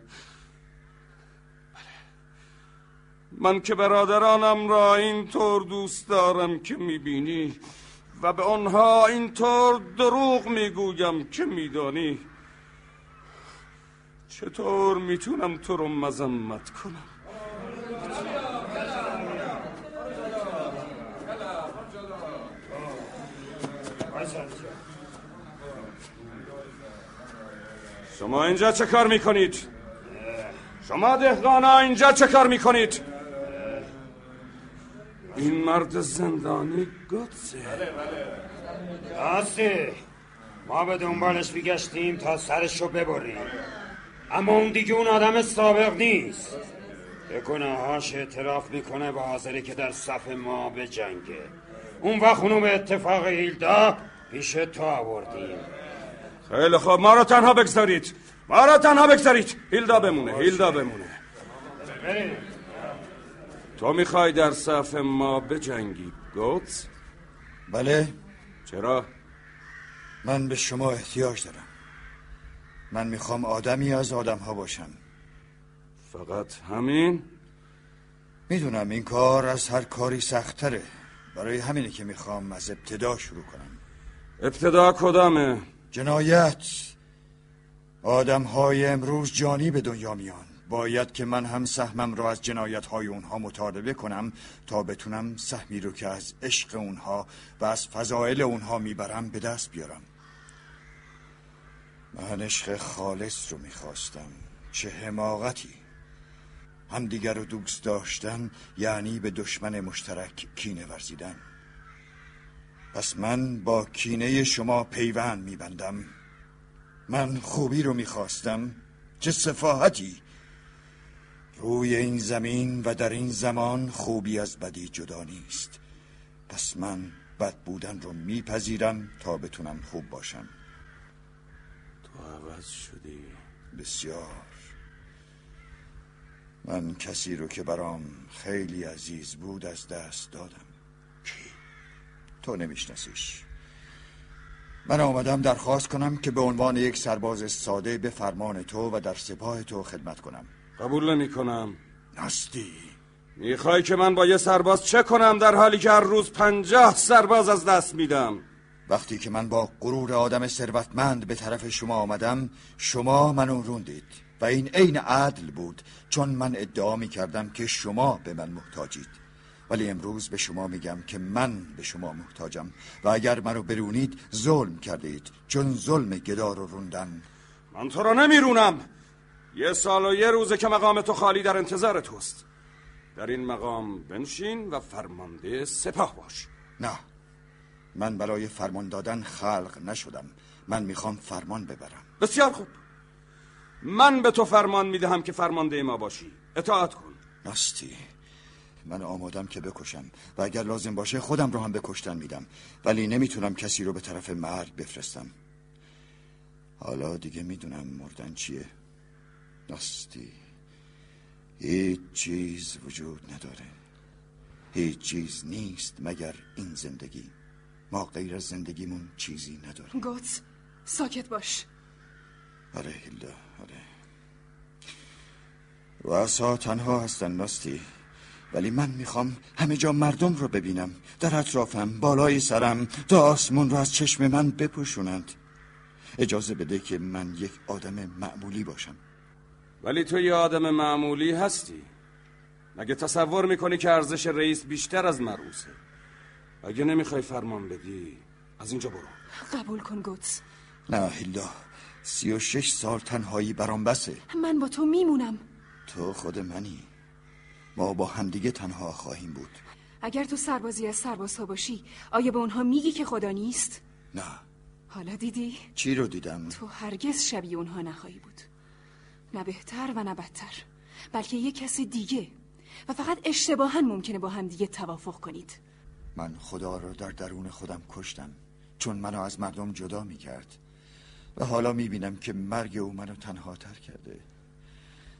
Speaker 9: من که برادرانم را اینطور دوست دارم که می‌بینی و به آنها اینطور دروغ می‌گویم که میدانی. چطور می‌تونم تو رو مذمت کنم؟ شما اینجا چه کار می‌کنید؟ شما دهقانا اینجا چه کار می‌کنید؟ این مرد زندانی گوتسه
Speaker 5: راستی ما به دنبالش میگشتیم تا سرشو ببریم. اما اون دیگه اون آدم سابق نیست. به گناهاش اعتراف می‌کنه و حاضره که در صف ما به جنگه. اون وقت اونو به اتفاق هیلدا پیش تو آوردیم.
Speaker 9: خیلی خوب. ما رو تنها بگذارید. ما رو تنها بگذارید. هیلدا بمونه هیلدا بمونه. تو می‌خوای در صف ما بجنگی گوتس؟
Speaker 2: بله.
Speaker 9: چرا؟
Speaker 2: من به شما احتیاج دارم. من می‌خوام آدمی از آدم ها باشم.
Speaker 9: فقط همین؟
Speaker 2: می‌دونم این کار از هر کاری سختره برای همینه که می‌خوام از ابتدا شروع کنم.
Speaker 9: ابتدا کدامه؟
Speaker 2: جنایت. آدم های امروز جانی به دنیا میان. باید که من هم سهمم را از جنایت های اونها مطالبه کنم تا بتونم سهمی رو که از عشق اونها و از فضائل اونها می‌برم به دست بیارم. من عشق خالص رو می‌خواستم. چه حماقتی. همدیگر رو دوست داشتن یعنی به دشمن مشترک کینه ورزیدن. پس من با کینه شما پیوند میبندم. من خوبی رو می‌خواستم چه صفاحتی. روی این زمین و در این زمان خوبی از بدی جدا نیست. پس من بد بودن رو میپذیرم تا بتونم خوب باشم.
Speaker 9: تو عوض شدی.
Speaker 2: بسیار. من کسی رو که برام خیلی عزیز بود از دست دادم؟ تو نمیشناسیش. من آمدم درخواست کنم که به عنوان یک سرباز ساده به فرمان تو و در سپاه تو خدمت کنم.
Speaker 9: قبول نمی کنم
Speaker 2: نستی
Speaker 9: می‌خوای که من با یه سرباز چه کنم در حالی که هر روز پنجاه سرباز از دست میدم؟
Speaker 2: وقتی که من با غرور آدم ثروتمند به طرف شما آمدم شما منو روندید و این عین عدل بود چون من ادعا می کردم که شما به من محتاجید. ولی امروز به شما میگم که من به شما محتاجم و اگر منو برونید ظلم کردید چون ظلم گدا رو روندن.
Speaker 9: من تو رو نمیرونم. یه سال و یه روزه که مقام تو خالی در انتظار توست. در این مقام بنشین و فرمانده سپاه باش.
Speaker 2: نه من برای فرمان دادن خلق نشدم. من می‌خوام فرمان ببرم.
Speaker 9: بسیار خوب. من به تو فرمان می‌دهم که فرمانده ما باشی. اطاعت کن.
Speaker 2: ناستی من آمادم که بکشم و اگر لازم باشه خودم رو هم بکشتن میدم. ولی نمی‌تونم کسی رو به طرف مرگ بفرستم. حالا دیگه می‌دونم مردن چیه. ناستی هیچ چیز وجود نداره. هیچ چیز نیست مگر این زندگی. ما غیر از زندگیمون چیزی نداریم.
Speaker 8: گوتس ساکت باش.
Speaker 2: آره هیلدا آره. رؤسا تنها هستن ناستی ولی من می‌خوام همه جا مردم رو ببینم. در اطرافم بالای سرم تا آسمون رو از چشم من بپوشونند. اجازه بده که من یک آدم معمولی باشم.
Speaker 9: ولی تو یه آدم معمولی هستی. مگه تصور می‌کنی که ارزش رئیس بیشتر از مرعوسه اگه نمی‌خوای فرمان بدی از اینجا برو.
Speaker 8: قبول کن گوتس.
Speaker 2: نه هیلدا سی و شش سال تنهایی برام بسه.
Speaker 8: من با تو میمونم.
Speaker 2: تو خود منی. ما با همدیگه تنها خواهیم بود.
Speaker 8: اگر تو سربازی از سربازها باشی آیا به اونها میگی که خدا نیست؟
Speaker 2: نه.
Speaker 8: حالا دیدی؟
Speaker 2: چی رو دیدم؟
Speaker 8: تو هرگز شبیه اونها نخواهی بود. نه بهتر و نه بدتر. بلکه یه کس دیگه. و فقط اشتباها ممکنه با هم دیگه توافق کنید.
Speaker 2: من خدا رو در درون خودم کشتم. چون منو از مردم جدا می‌کرد. و حالا می‌بینم که مرگ او منو تنها تر کرده.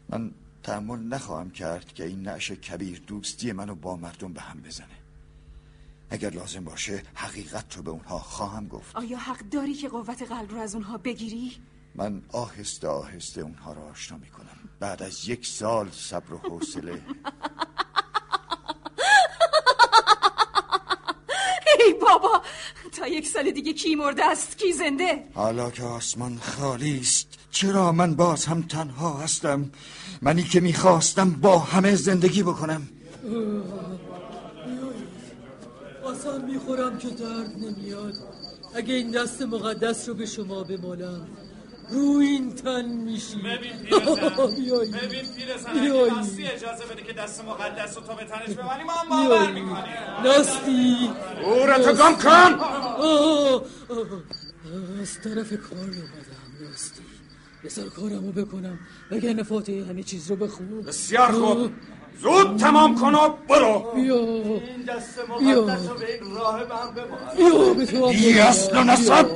Speaker 2: من تحمل نخواهم کرد که این نعش کبیر دوستی منو با مردم به هم بزنه. اگر لازم باشه حقیقت رو به اونها خواهم گفت.
Speaker 8: آیا حق داری که قوت قلب رو از اونها بگیری؟
Speaker 2: من آهسته آهسته اونها رو آشنا می‌کنم. بعد از یک سال صبر و حوصله.
Speaker 8: ای بابا تا یک سال دیگه کی مرده است کی زنده؟
Speaker 2: حالا که آسمان خالی است چرا من باز هم تنها هستم منی که می‌خواستم با همه زندگی بکنم
Speaker 13: قسم می‌خورم که درد نمیاد اگه این دست مقدس رو به شما بمالم رو این تن میشی
Speaker 14: ببین پیرزن ببین پیرزن اگه ناستی اجازه بده که دست مقدس رو تو به تنش ببنی ما هم باور می‌کنیم
Speaker 13: ناستی
Speaker 9: اورتو گم کن
Speaker 13: از طرف کار اومدم ناستی بذار کارمو بکنم. وگرنه فاتحه همه چیز رو بخون.
Speaker 9: بسیار خوب. زود تمام کن و برو.
Speaker 13: بیا.
Speaker 7: این دست مقدس رو به این راه هم ببار
Speaker 13: بیا به تو
Speaker 2: و نصب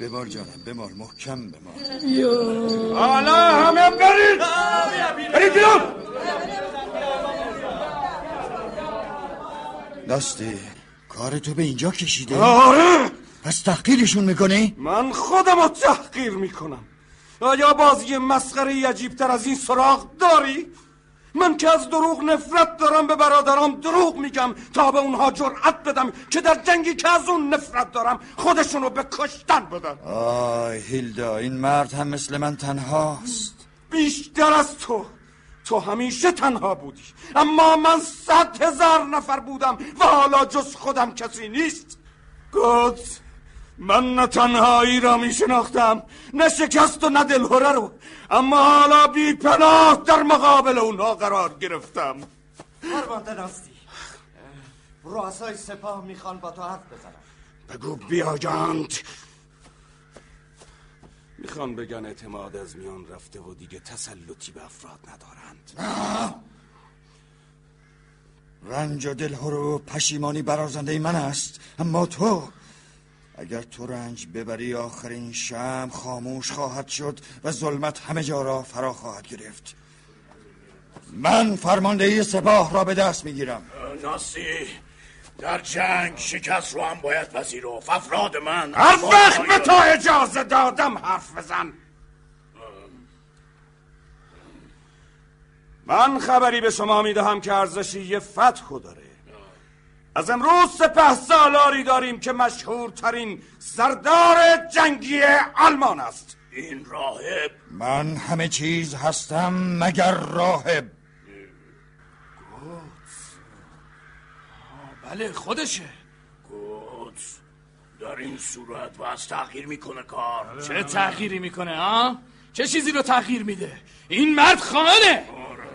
Speaker 2: بمار جانم بمار محکم بمار.
Speaker 13: بیا.
Speaker 9: حالا همه برید. برید بیرون.
Speaker 2: ناستی کار تو به اینجا کشیده؟
Speaker 9: آره.
Speaker 2: پس تحقیرشون می‌کنی؟
Speaker 9: من خودم رو تحقیر می‌کنم. آیا بازی مسخره عجیبتر از این سراغ داری؟ من که از دروغ نفرت دارم به برادرام دروغ میگم. تا به اونها جرأت بدم که در جنگی که از اون نفرت دارم خودشونو به کشتن بدن.
Speaker 2: آی هیلدا این مرد هم مثل من تنهاست.
Speaker 9: بیشتر از تو. تو همیشه تنها بودی. اما من صد هزار نفر بودم و حالا جز خودم کسی نیست. گود. من نه تنهایی را می شناختم نه شکست و نه دلهوره رو. اما حالا بی پناه در مقابل اونها قرار گرفتم.
Speaker 7: فرمانده ناستی رؤسای سپاه می‌خوان با تو حرف بزنن.
Speaker 9: بگو بیایند می‌خوان بگن اعتماد از میان رفته و دیگه تسلطی به افراد ندارند.
Speaker 2: رنج و دلهرو و پشیمانی برازنده من است اما تو اگر تو رنج ببری آخرین شم خاموش خواهد شد و ظلمت همه جا را فرا خواهد گرفت. من فرماندهی سپاه را به دست می‌گیرم.
Speaker 15: ناسی در جنگ شکست رو هم باید پذیرفت. افراد من
Speaker 9: هر وقت به تو اجازه دادم حرف بزن. من خبری به شما می‌دهم که ارزشی یه فتح داره. از امروز سپه سالاری داریم که مشهورترین سردار جنگی آلمان است.
Speaker 15: این راهب.
Speaker 2: من همه چیز هستم مگر راهب.
Speaker 6: بله خودشه.
Speaker 15: گوتس در این صورت از تغییر می‌کنه کار.
Speaker 6: چه تغییری می‌کنه ها؟ چه چیزی رو تغییر میده؟ این مرد خانه!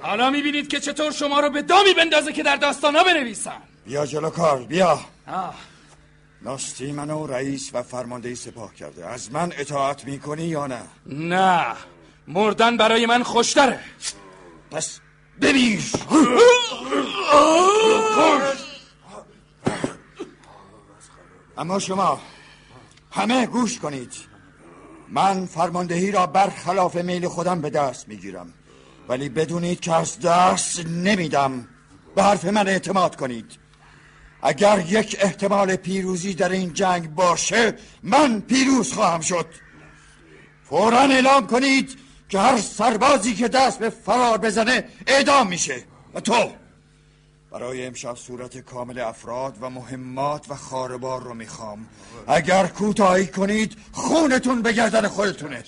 Speaker 6: حالا می‌بینید که چطور شما رو به دامی بندازه که در داستانا بنویسن.
Speaker 2: بیا جلو کار بیا.
Speaker 6: آه.
Speaker 2: ناستی منو رئیس و فرمانده سپاه کرده. از من اطاعت می‌کنی یا نه؟
Speaker 6: نه. مردن برای من خوشتره.
Speaker 2: پس ببیش. اما شما همه گوش کنید. من فرماندهی را برخلاف میل خودم به دست می‌گیرم. ولی بدونید که از دست نمیدم. به حرف من اعتماد کنید. اگر یک احتمال پیروزی در این جنگ باشه من پیروز خواهم شد. فورا اعلام کنید که هر سربازی که دست به فرار بزنه اعدام میشه. و تو؟ برای امشب صورت کامل افراد و مهمات و خاربار رو می‌خوام. اگر کوتاهی کنید خونتون به گردن خودتونه.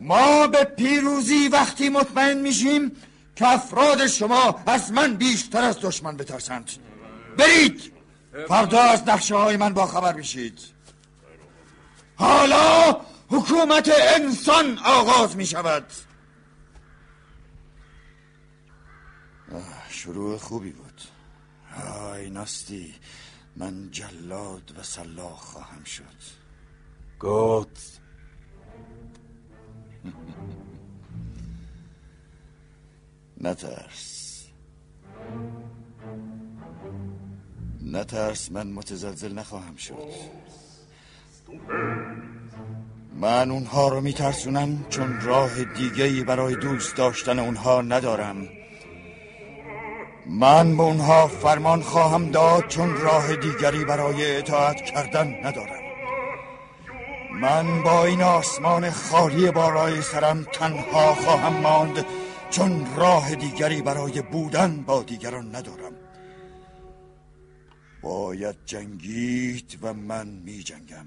Speaker 2: ما به پیروزی وقتی مطمئن میشیم که افراد شما از من بیشتر از دشمن بترسند. برید! فردا از نقشه های من با خبر بشید حالا حکومت انسان آغاز می شود شروع خوبی بود. آی ناستی من جلاد و سلاخ خواهم شد.
Speaker 9: گوت.
Speaker 2: نترس. نترس من متزلزل نخواهم شد. من اونها رو میترسونم چون راه دیگهی برای دوست داشتن اونها ندارم. من به اونها فرمان خواهم داد چون راه دیگری برای اطاعت کردن ندارم. من با این آسمان خالی بالای سرم تنها خواهم ماند چون راه دیگری برای بودن با دیگران ندارم. باید جنگید و من می جنگم.